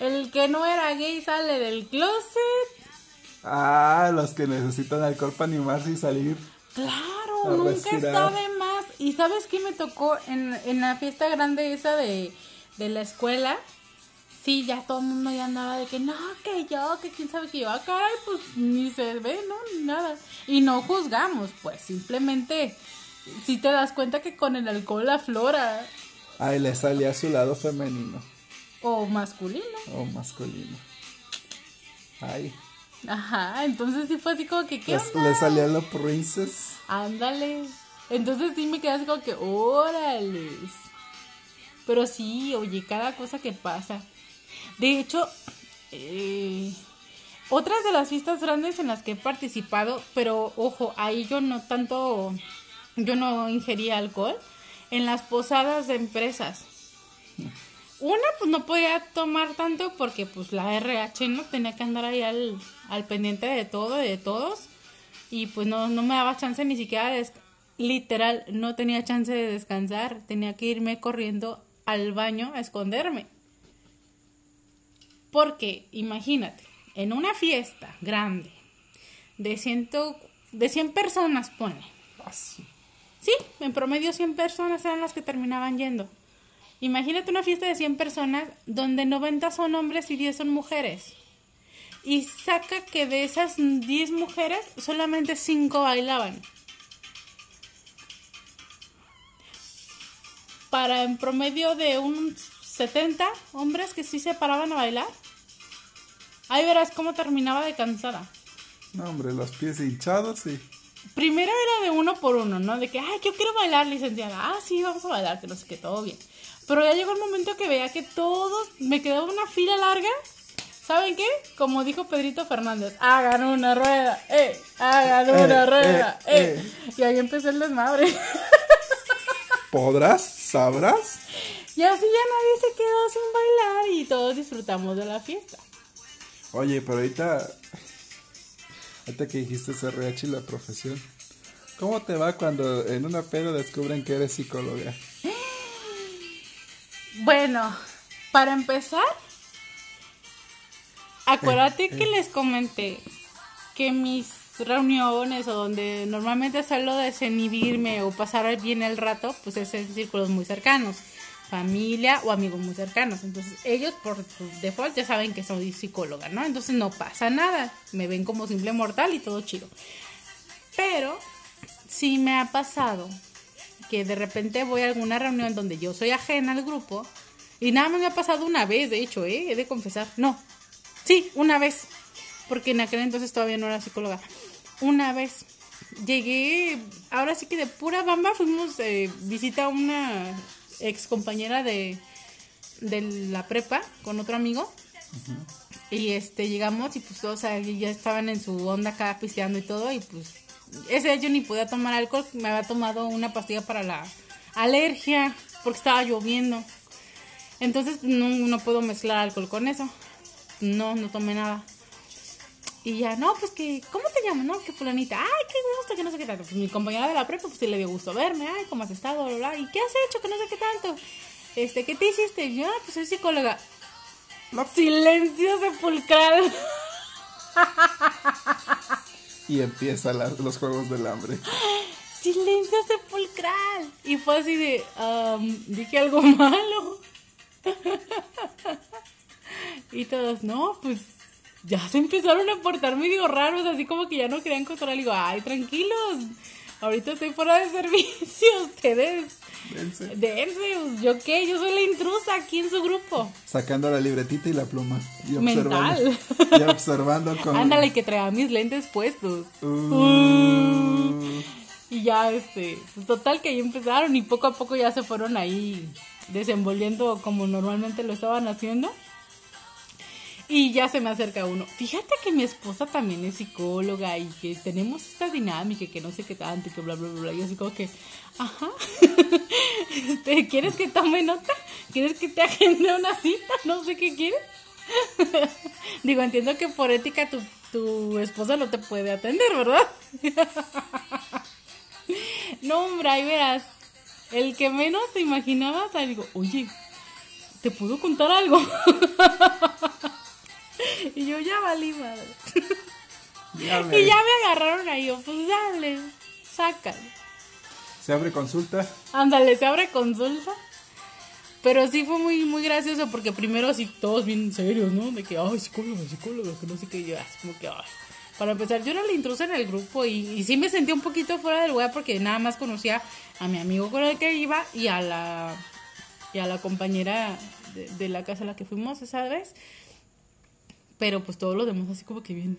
S2: El que no era gay sale del closet.
S1: Ah, los que necesitan alcohol para animarse y salir.
S2: Claro, nunca de más. ¿Y sabes qué me tocó en, en la fiesta grande esa de, de la escuela? Sí, ya todo el mundo ya andaba de que no, que yo, que quién sabe que yo. Ah, caray, pues ni se ve, ¿no? Ni nada. Y no juzgamos, pues simplemente si te das cuenta que con el alcohol aflora
S1: Ay, le salía a su lado femenino
S2: o masculino.
S1: o masculino. Ay,
S2: Ajá, entonces sí fue así como que, ¿qué onda?
S1: le salía lo princess.
S2: Ándale. Entonces sí me quedé así como que, órale. Pero sí, oye, cada cosa que pasa. De hecho, eh, otras de las fiestas grandes en las que he participado, pero ojo, ahí yo no tanto, yo no ingería alcohol, en las posadas de empresas. Una, pues no podía tomar tanto porque pues la RH no tenía que andar ahí al, al pendiente de todo y de todos. Y pues no, no me daba chance ni siquiera de... Literal, no tenía chance de descansar. Tenía que irme corriendo al baño a esconderme. Porque, imagínate, en una fiesta grande de, ciento, de 100 personas, pone. Sí, en promedio 100 personas eran las que terminaban yendo. Imagínate una fiesta de 100 personas donde 90 son hombres y 10 son mujeres. Y saca que de esas 10 mujeres solamente 5 bailaban. Para en promedio de un 70 hombres que sí se paraban a bailar. Ahí verás cómo terminaba de cansada.
S1: No, hombre, los pies hinchados y...
S2: Primero era de uno por uno, ¿no? De que, ay, yo quiero bailar, licenciada. Ah, sí, vamos a bailar, que no sé qué, todo bien. Pero ya llegó el momento que veía que todos, me quedaba una fila larga. ¿Saben qué? Como dijo Pedrito Fernández, hagan una rueda, eh, hagan
S1: Eh,
S2: una
S1: eh,
S2: rueda, eh,
S1: eh.
S2: Y ahí empezó el desmadre.
S1: ¿Podrás? ¿Sabrás?
S2: y así ya nadie se quedó sin bailar y todos disfrutamos de la fiesta.
S1: Oye, pero ahorita... Ahorita que dijiste CRH y la profesión. ¿Cómo te va cuando en una peda descubren que eres psicóloga?
S2: Bueno, para empezar, acuérdate que les comenté que mis reuniones o donde normalmente suelo desinhibirme o pasar bien el rato, pues es en círculos muy cercanos, familia o amigos muy cercanos. Entonces ellos por default ya saben que soy psicóloga, ¿no? Entonces no pasa nada, me ven como simple mortal y todo chido. Pero sí me ha pasado que de repente voy a alguna reunión donde yo soy ajena al grupo y nada más me ha pasado una vez, de hecho, ¿eh? he de confesar. No, sí, una vez, porque en aquel entonces todavía no era psicóloga. Una vez llegué, ahora sí que de pura bamba fuimos eh, visita a una ex compañera de, de la prepa con otro amigo. Y este llegamos y pues sea, ya estaban en su onda acá pisteando y todo y pues ese yo ni podía tomar alcohol, me había tomado una pastilla para la alergia porque estaba lloviendo. Entonces no, no puedo mezclar alcohol con eso. No, no tomé nada. Y ya, no, pues que, ¿cómo te llamas? No, que fulanita, ay, qué gusto, que no sé qué tanto. Pues mi compañera de la prepa, pues sí le dio gusto verme, ay, ¿cómo has estado? Bla, bla, ¿Y qué has hecho? Que no sé qué tanto. Este, ¿qué te hiciste? Yo, "Ah, pues soy psicóloga. Silencio sepulcral.
S1: Y empiezan los juegos del hambre.
S2: Silencio sepulcral. Y fue así de, "Am, dije algo malo. y todos, no, pues ya se empezaron a portar medio raros, así como que ya no querían controlar. Y digo, ay, tranquilos, ahorita estoy fuera de servicio, ustedes.
S1: Dense.
S2: Dense, ¿yo qué? Yo soy la intrusa aquí en su grupo.
S1: Sacando la libretita y la pluma. Y
S2: Mental.
S1: observando. Y observando con.
S2: Ándale, que traía mis lentes puestos.
S1: Uh,
S2: Y ya, este, pues, total que ahí empezaron y poco a poco ya se fueron ahí desenvolviendo como normalmente lo estaban haciendo. Y ya se me acerca uno. Fíjate que mi esposa también es psicóloga y que tenemos esta dinámica que no sé qué tanto y que bla, bla, bla, bla. Y así como que, ajá, este, ¿quieres que tome nota? ¿Quieres que te agende una cita? No sé qué quieres. Digo, entiendo que por ética tu, tu esposa no te puede atender, ¿verdad? No, hombre, ahí verás. El que menos te imaginabas, ahí digo, oye, ¿te puedo contar algo? y yo ya valí madre.
S1: ya.
S2: Y ya me agarraron ahí, yo, pues dale, sácalo.
S1: Se abre consulta.
S2: Ándale, se abre consulta. Pero sí fue muy, muy gracioso porque primero así todos bien serios, ¿no? De que, ay, psicóloga, psicóloga, que no sé qué, y yo así como que, ay. Para empezar, yo era la intrusa en el grupo y, y sí me sentí un poquito fuera del lugar porque nada más conocía a mi amigo con el que iba y a la, y a la compañera de, de la casa a la que fuimos esa vez. Pero pues todos los demás así como que bien.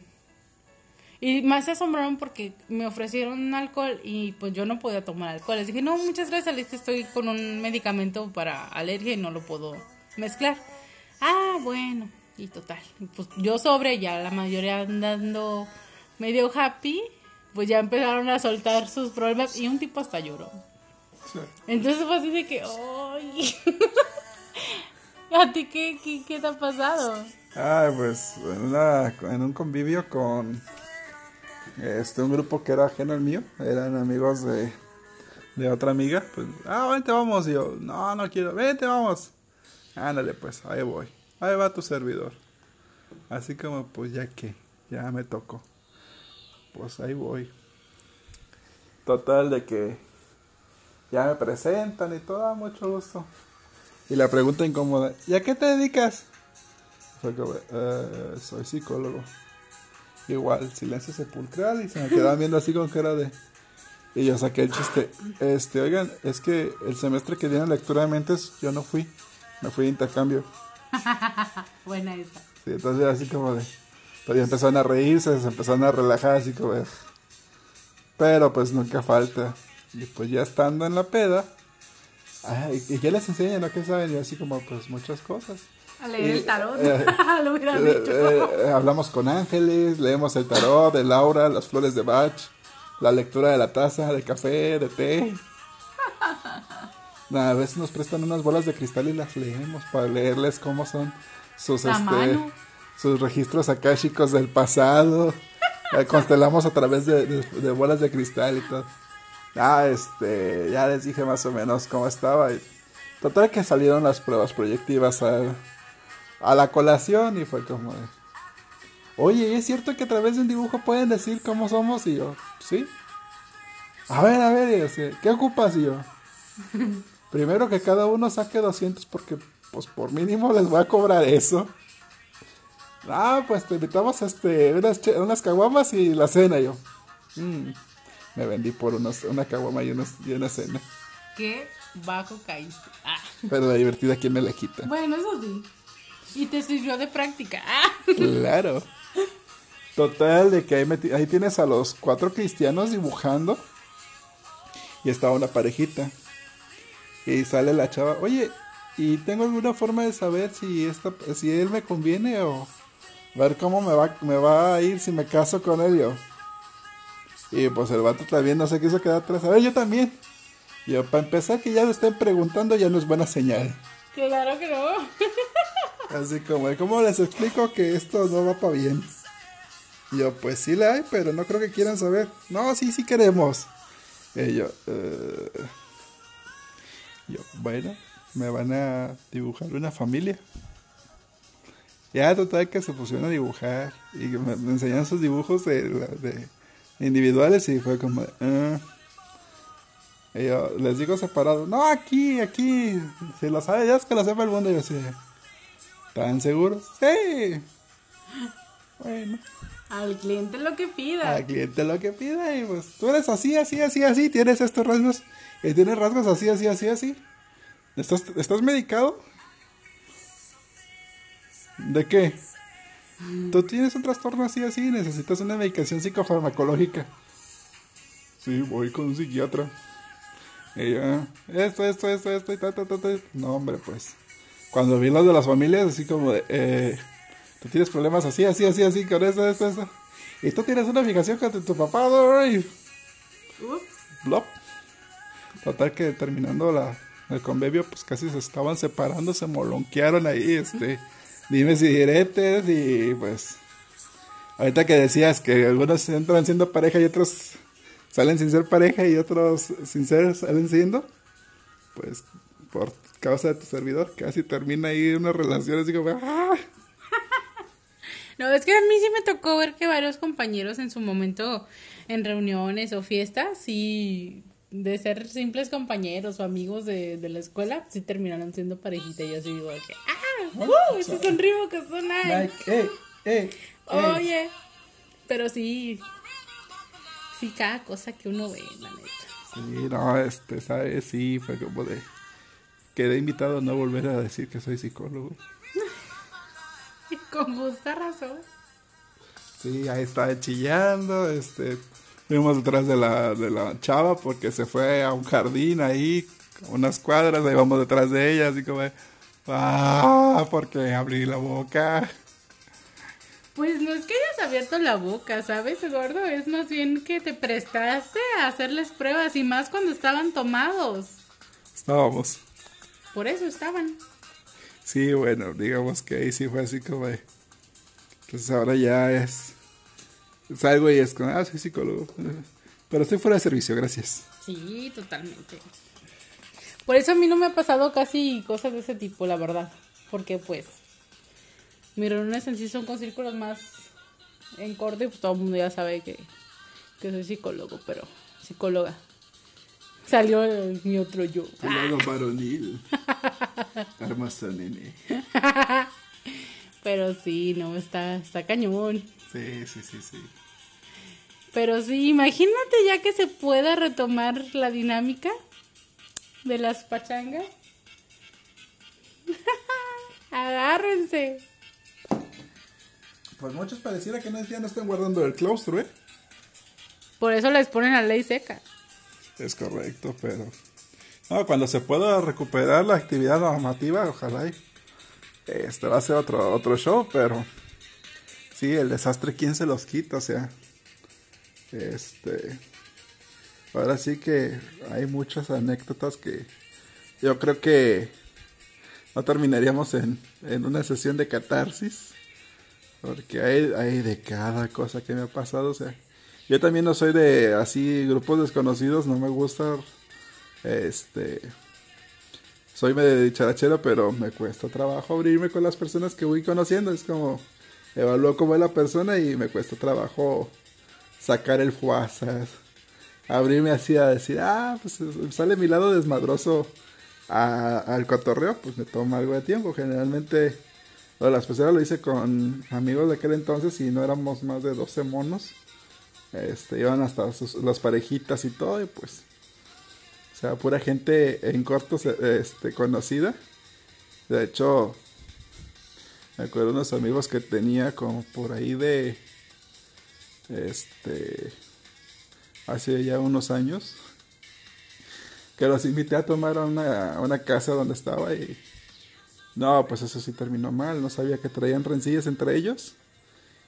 S2: Y más se asombraron porque me ofrecieron alcohol y pues yo no podía tomar alcohol. Les dije, no, muchas gracias, es que estoy con un medicamento para alergia y no lo puedo mezclar. Ah, bueno, y total. Pues yo sobre, ya la mayoría andando medio happy, pues ya empezaron a soltar sus problemas y un tipo hasta lloró.
S1: Sí.
S2: Entonces fue así de que, ¡ay! ¿A ti qué, qué, qué te ha pasado?
S1: Ah, pues en, una, en un convivio con este un grupo que era ajeno al mío, eran amigos de, de otra amiga, pues, ah, vente vamos, y yo, no, no quiero, vente vamos, ándale pues, ahí voy, ahí va tu servidor, así como pues ya que, ya me tocó, pues ahí voy, total de que Ya me presentan y todo, mucho gusto. Y la pregunta incómoda, ¿y a qué te dedicas? Como, "Eh, soy psicólogo. Igual, silencio sepulcral y se me quedaban viendo así con cara de... Y yo saqué el chiste, este, oigan, es que el semestre que dieron lectura de mentes yo no fui, me fui de intercambio.
S2: Buena esa.
S1: Sí, entonces así como de... Pues ya empezaron a reírse, se empezaron a relajar así como de... Pero pues nunca falta. Y pues ya estando en la peda... Ay, y ya les enseñan, ¿no? ¿Qué saben? Y así como pues muchas cosas.
S2: A leer
S1: Y,
S2: el tarot.
S1: eh,
S2: Lo hubiera
S1: Eh,
S2: dicho.
S1: eh, hablamos con ángeles, leemos el tarot de Laura, las flores de Bach, la lectura de la taza, de café, de té. A veces nos prestan unas bolas de cristal y las leemos para leerles cómo son sus este sus registros akáshicos del pasado. Eh, constelamos a través de, de- de bolas de cristal y todo. Ah, este, ya les dije más o menos cómo estaba. Y total que salieron las pruebas proyectivas a, a la colación y fue como de, oye, ¿y ¿es cierto que a través de un dibujo pueden decir cómo somos? Y yo, sí. A ver, a ver, y así, ¿qué ocupas? Y yo, primero que cada uno saque 200 porque, pues, por mínimo les voy a cobrar eso. Ah, pues te invitamos este, unas, unas caguamas y la cena. Y yo, "Mm". me vendí por unos, una caguama y, unos- y una cena.
S2: Qué bajo caíste. Ah.
S1: Pero la divertida, ¿quién me la quita?
S2: Bueno, eso sí. Y te sirvió de práctica.
S1: Claro. Total, de que ahí, ahí tienes a los cuatro cristianos dibujando. Y estaba una parejita. Y sale la chava, oye, ¿y tengo alguna forma de saber si esta, si él me conviene o ver cómo me va, me va a ir si me caso con él yo? Y pues el vato también no se quiso quedar atrás. A ver, yo también. Yo, para empezar, que ya me estén preguntando ya no es buena señal.
S2: Claro que no.
S1: Así como, ¿cómo les explico que esto no va para bien? Y yo, pues sí la hay, pero no creo que quieran saber. No, sí, sí queremos. Y yo, "Eh". yo, bueno, me van a dibujar una familia. Ya, total, que se pusieron a dibujar. Y me, me enseñaron sus dibujos de, individuales y fue como, "Ah". Y yo, les digo separado, no, aquí, aquí, si lo sabe, ya es que lo sepa el mundo. Y yo así, ¿Están seguros? Sí. Bueno,
S2: Al cliente lo que pida.
S1: al cliente lo que pida y pues tú eres así, así, así, así, tienes estos rasgos y tienes rasgos así, así, así, así. ¿Estás, ¿Estás medicado? ¿De qué? Tú tienes un trastorno así, así, necesitas una medicación psicofarmacológica. Sí, voy con un psiquiatra. Yo, esto, esto, esto, esto y ta, ta, ta, ta. No, hombre, pues. Cuando vi los de las familias, así como de, eh, tú tienes problemas así, así, así, así, con esto, esto, esto. Y tú tienes una fijación con tu, papá, ¿no? y
S2: Ups.
S1: blop. Total que terminando la, el convivio, pues casi se estaban separando, se molonquearon ahí, este, dime si diretes y pues, ahorita que decías que algunos entran siendo pareja y otros salen sin ser pareja y otros sin ser salen siendo, pues por causa de tu servidor casi termina ahí una relación así como, ¡ah!
S2: No, es que a mí sí me tocó ver que varios compañeros en su momento en reuniones o fiestas, sí, de ser simples compañeros o amigos de, de la escuela, sí terminaron siendo parejita y yo así digo que, ¡ah! ¡Uh! Ese sonrío que son ahí.
S1: Like, eh, eh, eh.
S2: Oye, pero sí, sí, cada cosa que uno ve, la neta.
S1: Sí, no, este, ¿sabes? Sí, fue como de. Quedé invitado a no volver a decir que soy psicólogo.
S2: Con justa razón.
S1: Sí, ahí estaba chillando, este. Fuimos detrás de la, de la chava porque se fue a un jardín ahí, unas cuadras, ahí vamos detrás de ella, así como. Ah, porque abrí la boca.
S2: Pues no es que hayas abierto la boca, ¿sabes, Eduardo? Es más bien que te prestaste a hacerles pruebas y más cuando estaban tomados.
S1: Estábamos.
S2: Por eso estaban.
S1: Sí, bueno, digamos que ahí sí fue así como de. Pues ahora ya es. Salgo y es como, ah, soy psicólogo. Pero estoy fuera de servicio, gracias.
S2: Sí, totalmente. Por eso a mí no me ha pasado casi cosas de ese tipo, la verdad. Porque pues mis reuniones en sí son con círculos más en corto y pues todo el mundo ya sabe que, que soy psicólogo, pero psicóloga. Salió el- mi otro yo.
S1: Lado varonil. Hermoso nene.
S2: Pero sí, no, está, está cañón.
S1: Sí, sí, sí, sí.
S2: Pero sí, imagínate ya que se pueda retomar la dinámica de las pachangas. Agárrense.
S1: Pues muchos pareciera que no, ya no están guardando el claustro, ¿eh?
S2: Por eso les ponen la ley seca.
S1: Es correcto, pero... No, cuando se pueda recuperar la actividad normativa, ojalá y... Este va a ser otro, otro show, pero... Sí, el desastre, ¿quién se los quita? O sea... Este... Ahora sí que hay muchas anécdotas que... Yo creo que... No terminaríamos en, en una sesión de catarsis. Porque hay, hay de cada cosa que me ha pasado, o sea... Yo también no soy de así grupos desconocidos, no me gusta este soy medio dicharachero, pero me cuesta trabajo abrirme con las personas que voy conociendo, es como evalúo cómo es la persona y me cuesta trabajo sacar el fuazas, abrirme así a decir, ah, pues sale mi lado desmadroso al cotorreo, pues me toma algo de tiempo, generalmente lo las personas lo hice con amigos de aquel entonces y no éramos más de 12 monos. Este, iban hasta sus, las parejitas y todo, y pues. O sea, pura gente en corto se- este, conocida. De hecho, me acuerdo de unos amigos que tenía como por ahí de. Este. Hace ya unos años. Que los invité a tomar a una, a una casa donde estaba y. No, pues eso sí terminó mal. No sabía que traían rencillas entre ellos.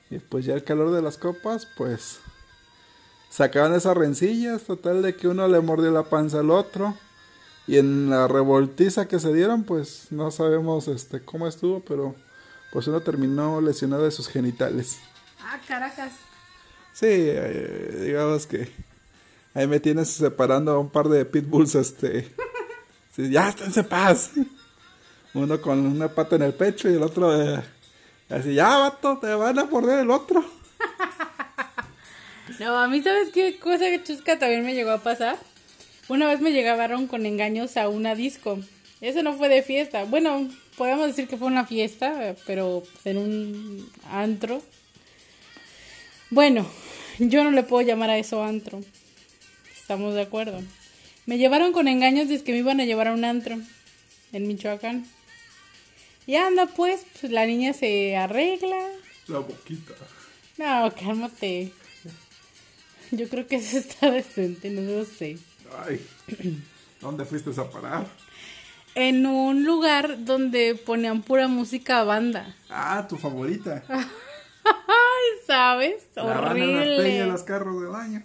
S1: Y pues ya el calor de las copas, pues sacaban esas rencillas, total de que uno le mordió la panza al otro. Y en la revoltiza que se dieron, pues no sabemos este cómo estuvo, pero pues uno terminó lesionado de sus genitales.
S2: Ah, caracas.
S1: Sí, eh, digamos que ahí me tienes separando a un par de pitbulls, este. sí, ya esténse en paz. Uno con una pata en el pecho y el otro eh, así, ya vato, te van a morder el otro.
S2: No, a mí, ¿sabes qué cosa chusca también me llegó a pasar? Una vez me llegaron con engaños a una disco. Eso no fue de fiesta. Bueno, podemos decir que fue una fiesta, pero en un antro. Bueno, yo no le puedo llamar a eso antro. Estamos de acuerdo. Me llevaron con engaños de que me iban a llevar a un antro en Michoacán. Y anda pues, pues la niña se arregla,
S1: La boquita.
S2: no, cálmate. Yo creo que eso está decente, no lo sé.
S1: Ay, ¿dónde fuiste a parar?
S2: En un lugar donde ponían pura música banda.
S1: Ah, tu favorita.
S2: Ay, ¿sabes?
S1: La de
S2: Horrible.
S1: los carros del año.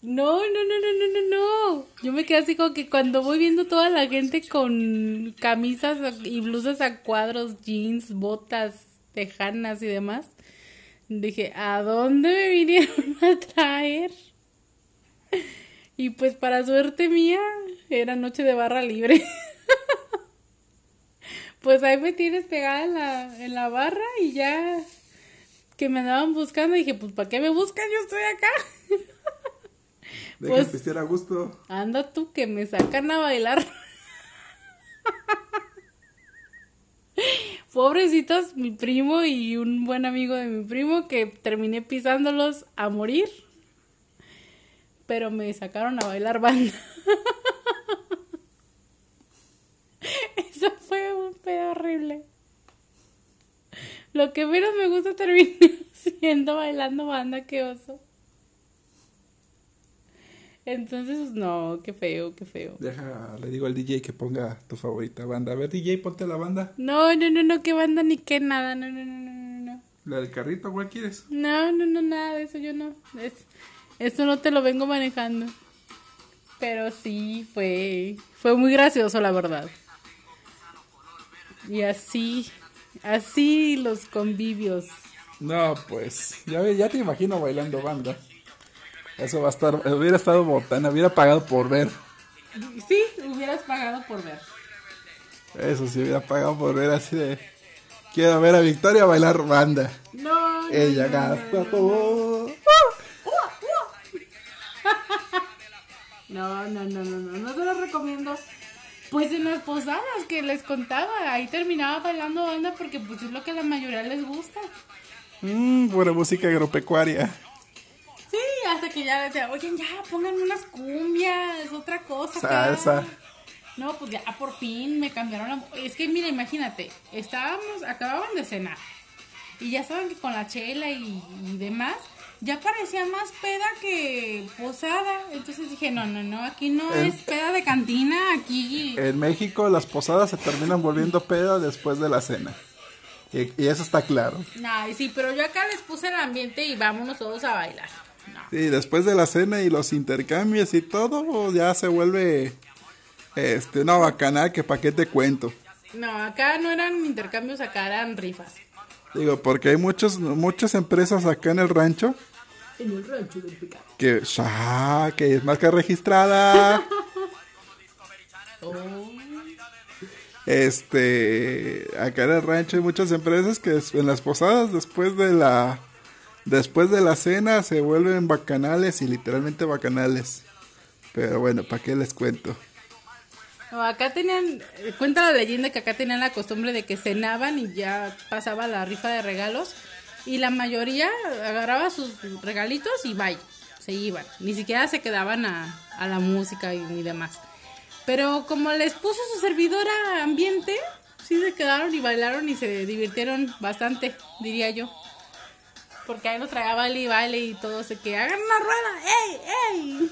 S2: No, no, no, no, no, no, no. Yo me quedé así como que cuando voy viendo toda la gente con camisas y blusas a cuadros, jeans, botas, tejanas y demás, dije, ¿a dónde me vinieron a traer? Y pues para suerte mía, era noche de barra libre. Pues ahí me tienes pegada en la, en la barra y ya que me andaban buscando, dije, pues ¿para qué me buscan? Yo estoy acá.
S1: Deja
S2: Pues-
S1: a gusto.
S2: Anda tú que me sacan a bailar. Pobrecitos, mi primo y un buen amigo de mi primo que terminé pisándolos a morir. Pero me sacaron a bailar banda. Eso fue un pedo horrible. Lo que menos me gusta terminar siendo bailando banda, qué oso. Entonces, no, qué feo, qué feo.
S1: Deja, le digo al DJ que ponga tu favorita banda. A ver, DJ, ponte la banda.
S2: No, no, no, no, qué banda ni qué nada, no, no, no, no, no, no.
S1: La del carrito, ¿cuál quieres?
S2: No, no, no, nada de eso yo no. Es, eso no te lo vengo manejando. Pero sí, fue, fue muy gracioso, la verdad. Y así, así los convivios.
S1: No, pues, ya, ve- ya te imagino bailando banda. Eso va a estar, hubiera estado botana, hubiera pagado por ver.
S2: Sí, hubieras pagado por ver.
S1: Eso sí, hubiera pagado por ver así de... Quiero ver a Victoria bailar banda.
S2: No, no,
S1: Ella
S2: no,
S1: gasta todo.
S2: No, no, no, no, no, no se los recomiendo. Pues en las posadas que les contaba, ahí terminaba bailando banda porque pues es lo que a la mayoría les gusta.
S1: Mmm, buena música agropecuaria.
S2: Sí, hasta que ya decía, oye, ya, pongan unas cumbias, otra cosa.
S1: Salsa.
S2: acá". No, pues ya por fin me cambiaron la... Es que mira, imagínate, estábamos, acababan de cenar. Y ya saben que con la chela y, y demás, ya parecía más peda que posada. Entonces dije, no, no, no, aquí no
S1: En-
S2: es peda de cantina, aquí...
S1: En México las posadas se terminan volviendo peda después de la cena. Y, y eso está claro.
S2: Ay, sí, pero yo acá les puse el ambiente y vámonos todos a bailar. No.
S1: Sí, después de la cena y los intercambios y todo, ya se vuelve este una bacanal que pa' qué te cuento.
S2: No, acá no eran intercambios, acá eran rifas.
S1: Digo, porque hay muchos, muchas empresas acá en el rancho
S2: En el rancho del pecado.
S1: que, ah, que es marca registrada.
S2: Oh.
S1: Este, acá en el rancho hay muchas empresas que en las posadas después de la después de la cena se vuelven bacanales y literalmente bacanales. Pero bueno, ¿para qué les cuento?
S2: Acá tenían, cuenta la leyenda que acá tenían la costumbre de que cenaban y ya pasaba la rifa de regalos y la mayoría agarraba sus regalitos y bye, se iban, ni siquiera se quedaban a, a la música y ni demás. Pero como les puso su servidora ambiente, sí se quedaron y bailaron y se divirtieron bastante, diría yo. Porque ahí nos traía baile y baile y todo se que hagan una rueda, ¡ey, ey!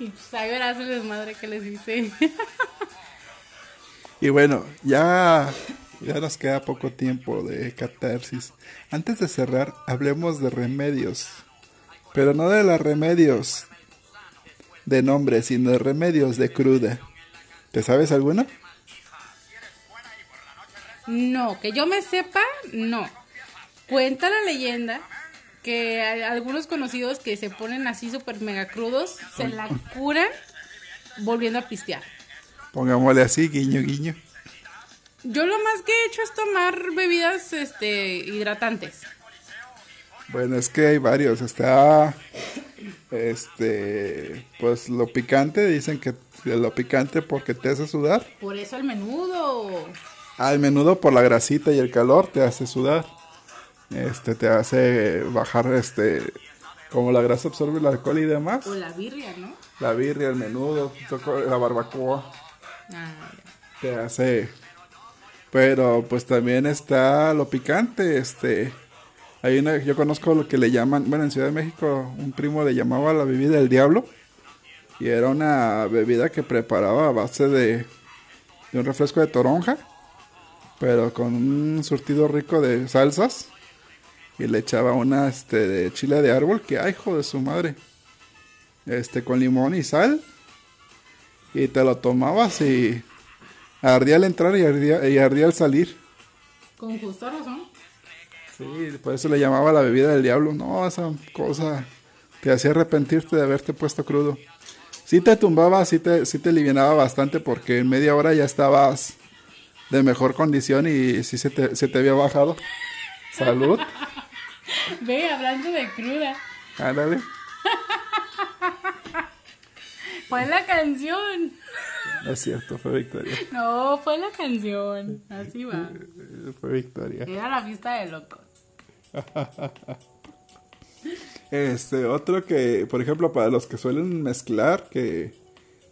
S2: Y pues ahí verás el desmadre que les hice.
S1: Y bueno, ya, ya nos queda poco tiempo de catarsis. Antes de cerrar, hablemos de remedios. Pero no de los remedios de nombre, sino de remedios de cruda. ¿Te sabes alguno?
S2: No, que yo me sepa, no. Cuenta la leyenda que algunos conocidos que se ponen así súper mega crudos se la curan volviendo a pistear.
S1: Pongámosle así, guiño, guiño.
S2: Yo lo más que he hecho es tomar bebidas este hidratantes.
S1: Bueno, es que hay varios. Está, este, pues lo picante, dicen que lo picante porque te hace sudar.
S2: Por eso el menudo.
S1: Al menudo por la grasita y el calor te hace sudar. Este, te hace bajar, este, como la grasa absorbe el alcohol y demás.
S2: O la birria, ¿no?
S1: La birria, el menudo, la barbacoa,
S2: Ah,
S1: te hace... Pero pues también está lo picante, este... Hay una, yo conozco lo que le llaman, bueno, en Ciudad de México un primo le llamaba la bebida del diablo. Y era una bebida que preparaba a base de, de un refresco de toronja, pero con un surtido rico de salsas. Y le echaba una este, de chile de árbol, que ay, hijo de su madre. Este, con limón y sal. Y te lo tomabas y ardía al entrar y ardía, y ardía al salir.
S2: con justa razón.
S1: Sí, por eso le llamaba la bebida del diablo. No, esa cosa te hacía arrepentirte de haberte puesto crudo. Sí te tumbaba, sí te, sí te alivianaba bastante porque en media hora ya estabas de mejor condición y sí se te, se te había bajado. Salud.
S2: Ve, hablando de cruda.
S1: Ándale.
S2: Fue la canción.
S1: No es cierto, fue Victoria.
S2: No, fue la canción. Así va.
S1: Fue Victoria.
S2: Era la fiesta de locos.
S1: Este, otro que, por ejemplo, para los que suelen mezclar, que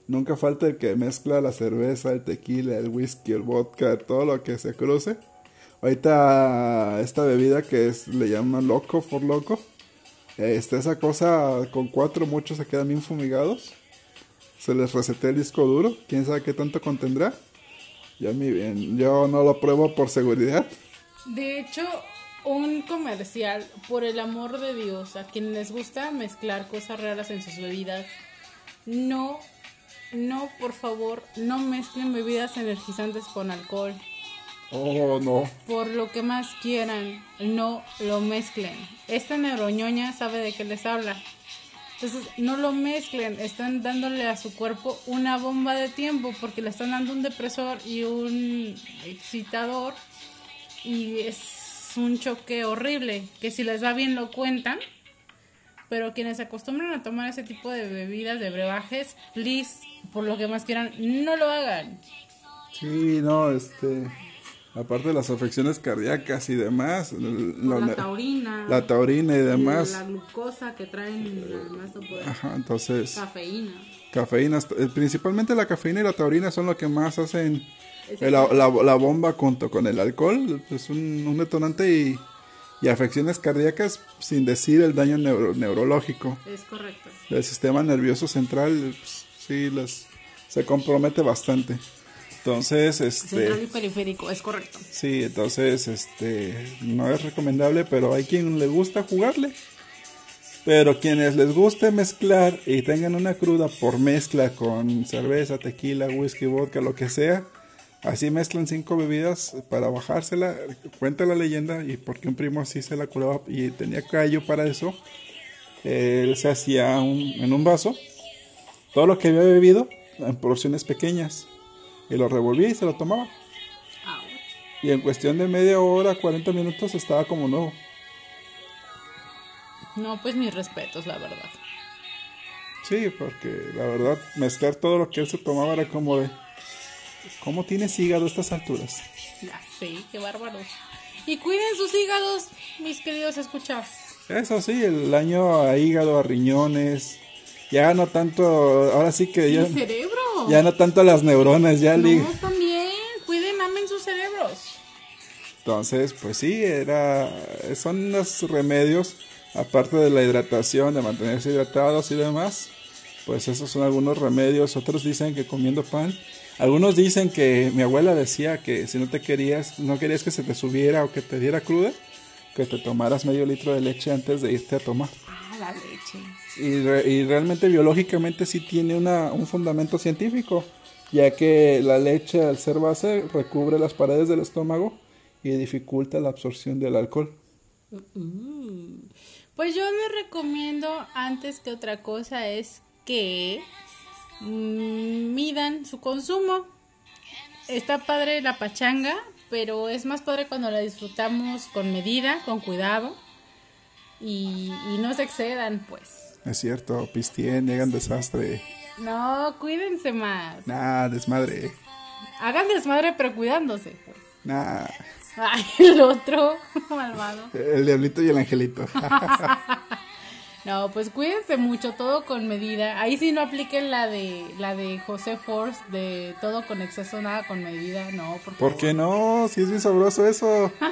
S1: nunca falta el que mezcla la cerveza, el tequila, el whisky, el vodka, todo lo que se cruce. Ahorita esta bebida que es, le llaman loco por loco. Este, esa cosa con cuatro muchos se quedan bien fumigados. Se les resetea el disco duro. Quién sabe qué tanto contendrá. Yo, mi bien, yo no lo pruebo por seguridad.
S2: De hecho, un comercial, por el amor de Dios, a quien les gusta mezclar cosas raras en sus bebidas, no, no, por favor, no mezclen bebidas energizantes con alcohol.
S1: Oh, no.
S2: Por lo que más quieran, no lo mezclen. Esta neuroñoña sabe de qué les habla. Entonces, no lo mezclen. Están dándole a su cuerpo una bomba de tiempo porque le están dando un depresor y un excitador. Y es un choque horrible. Que si les va bien lo cuentan. pero quienes se acostumbran a tomar ese tipo de bebidas, de brebajes, please, por lo que más quieran, no lo hagan.
S1: Sí, no, este. Aparte de las afecciones cardíacas y demás.
S2: la, taurina.
S1: La taurina y demás.
S2: La glucosa que traen poder.
S1: Ajá, entonces.
S2: Cafeína.
S1: Cafeína. Eh, principalmente la cafeína y la taurina son lo que más hacen la, la, bomba junto con el alcohol. Es un, un detonante y, y, afecciones cardíacas sin decir el daño neurológico.
S2: Es correcto.
S1: El sistema nervioso central, pues, sí, les, se compromete bastante. Entonces, este...
S2: Central y periférico, es correcto.
S1: Sí, entonces, este, no es recomendable, pero hay quien le gusta jugarle. Pero quienes les guste mezclar y tengan una cruda por mezcla con cerveza, tequila, whisky, vodka, lo que sea, así mezclan cinco bebidas para bajársela. Cuenta la leyenda y porque un primo así se la curaba y tenía callo para eso, él se hacía en un vaso todo lo que había bebido en porciones pequeñas y lo revolvía y se lo tomaba. Y en cuestión de media hora, 40 minutos estaba como nuevo.
S2: No, pues mis respetos, la verdad.
S1: Sí, porque la verdad, mezclar todo lo que él se tomaba era como de. ¿Cómo tienes hígado a estas alturas?
S2: Ya sé, qué bárbaro. Y cuiden sus hígados, mis queridos escuchados.
S1: Eso sí, el daño a hígado, a riñones. Ya no tanto. Ahora sí que ya.
S2: cerebro.
S1: Ya no tanto las neuronas, ya
S2: No, también, cuiden, amen sus cerebros.
S1: Entonces, pues sí, era, son los remedios, aparte de la hidratación, de mantenerse hidratados y demás, pues esos son algunos remedios. Otros dicen que comiendo pan. Algunos dicen que mi abuela decía que si no te querías, no querías que se te subiera o que te diera cruda, que te tomaras medio litro de leche antes de irte a tomar.
S2: La leche.
S1: Y, y realmente biológicamente sí tiene una, un fundamento científico, ya que la leche al ser base recubre las paredes del estómago y dificulta la absorción del alcohol.
S2: Mm. Pues yo les recomiendo antes que otra cosa es que mm, midan su consumo. Está padre la pachanga, pero es más padre cuando la disfrutamos con medida, con cuidado y, y no se excedan, pues.
S1: Es cierto, pistien, hagan desastre.
S2: No, cuídense más.
S1: Nah, desmadre.
S2: Hagan desmadre, pero cuidándose. Pues.
S1: Nah.
S2: Ay, el otro, malvado.
S1: El diablito y el angelito.
S2: No, pues cuídense mucho, todo con medida. Ahí sí no apliquen la de la de José Force de todo con exceso, nada con medida, no.
S1: Por, ¿Por qué no? Si es bien sabroso eso.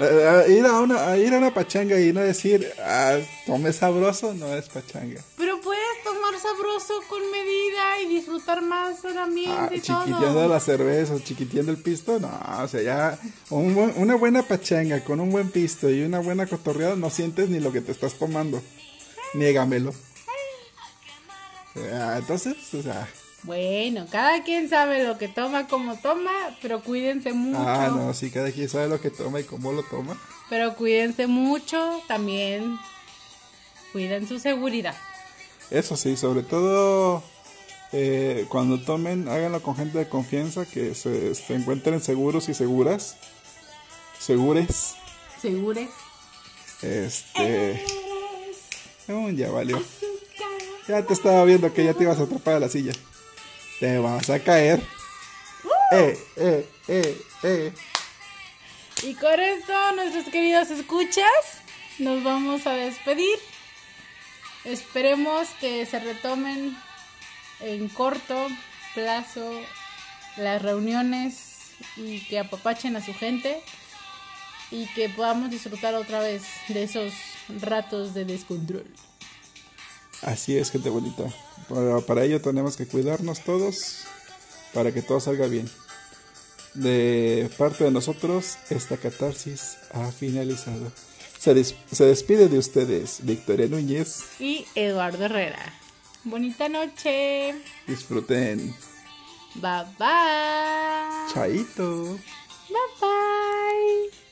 S1: Eh, ir a una ir a una pachanga y no decir, ah, tome sabroso, no es pachanga.
S2: Pero puedes tomar sabroso con medida y disfrutar más el ambiente ah, y
S1: chiquiteando la cerveza, chiquiteando el pisto, no, o sea, ya una buena pachanga con un buen pisto y una buena cotorreada no sientes ni lo que te estás tomando. Niégamelo. entonces, o sea.
S2: Bueno, cada quien sabe lo que toma, cómo toma, pero cuídense mucho.
S1: Ah, no, sí, cada quien sabe lo que toma y cómo lo toma.
S2: Pero cuídense mucho, también cuiden su seguridad.
S1: Eso sí, sobre todo eh, cuando tomen, háganlo con gente de confianza, que se, se encuentren seguros y seguras. Segures.
S2: Segures.
S1: Este ya valió. Ya te estaba viendo que ya te ibas a atrapar a la silla. Te vas a caer. Eh, eh, eh, eh.
S2: Y con esto, nuestros queridos escuchas, nos vamos a despedir. Esperemos que se retomen en corto plazo las reuniones y que apapachen a su gente y que podamos disfrutar otra vez de esos ratos de descontrol.
S1: Así es, gente bonita. Para, ello tenemos que cuidarnos todos para que todo salga bien. De parte de nosotros, esta catarsis ha finalizado. Se, se despide de ustedes Victoria Núñez
S2: y Eduardo Herrera. Bonita noche.
S1: Disfruten.
S2: Bye bye.
S1: Chaito.
S2: Bye bye.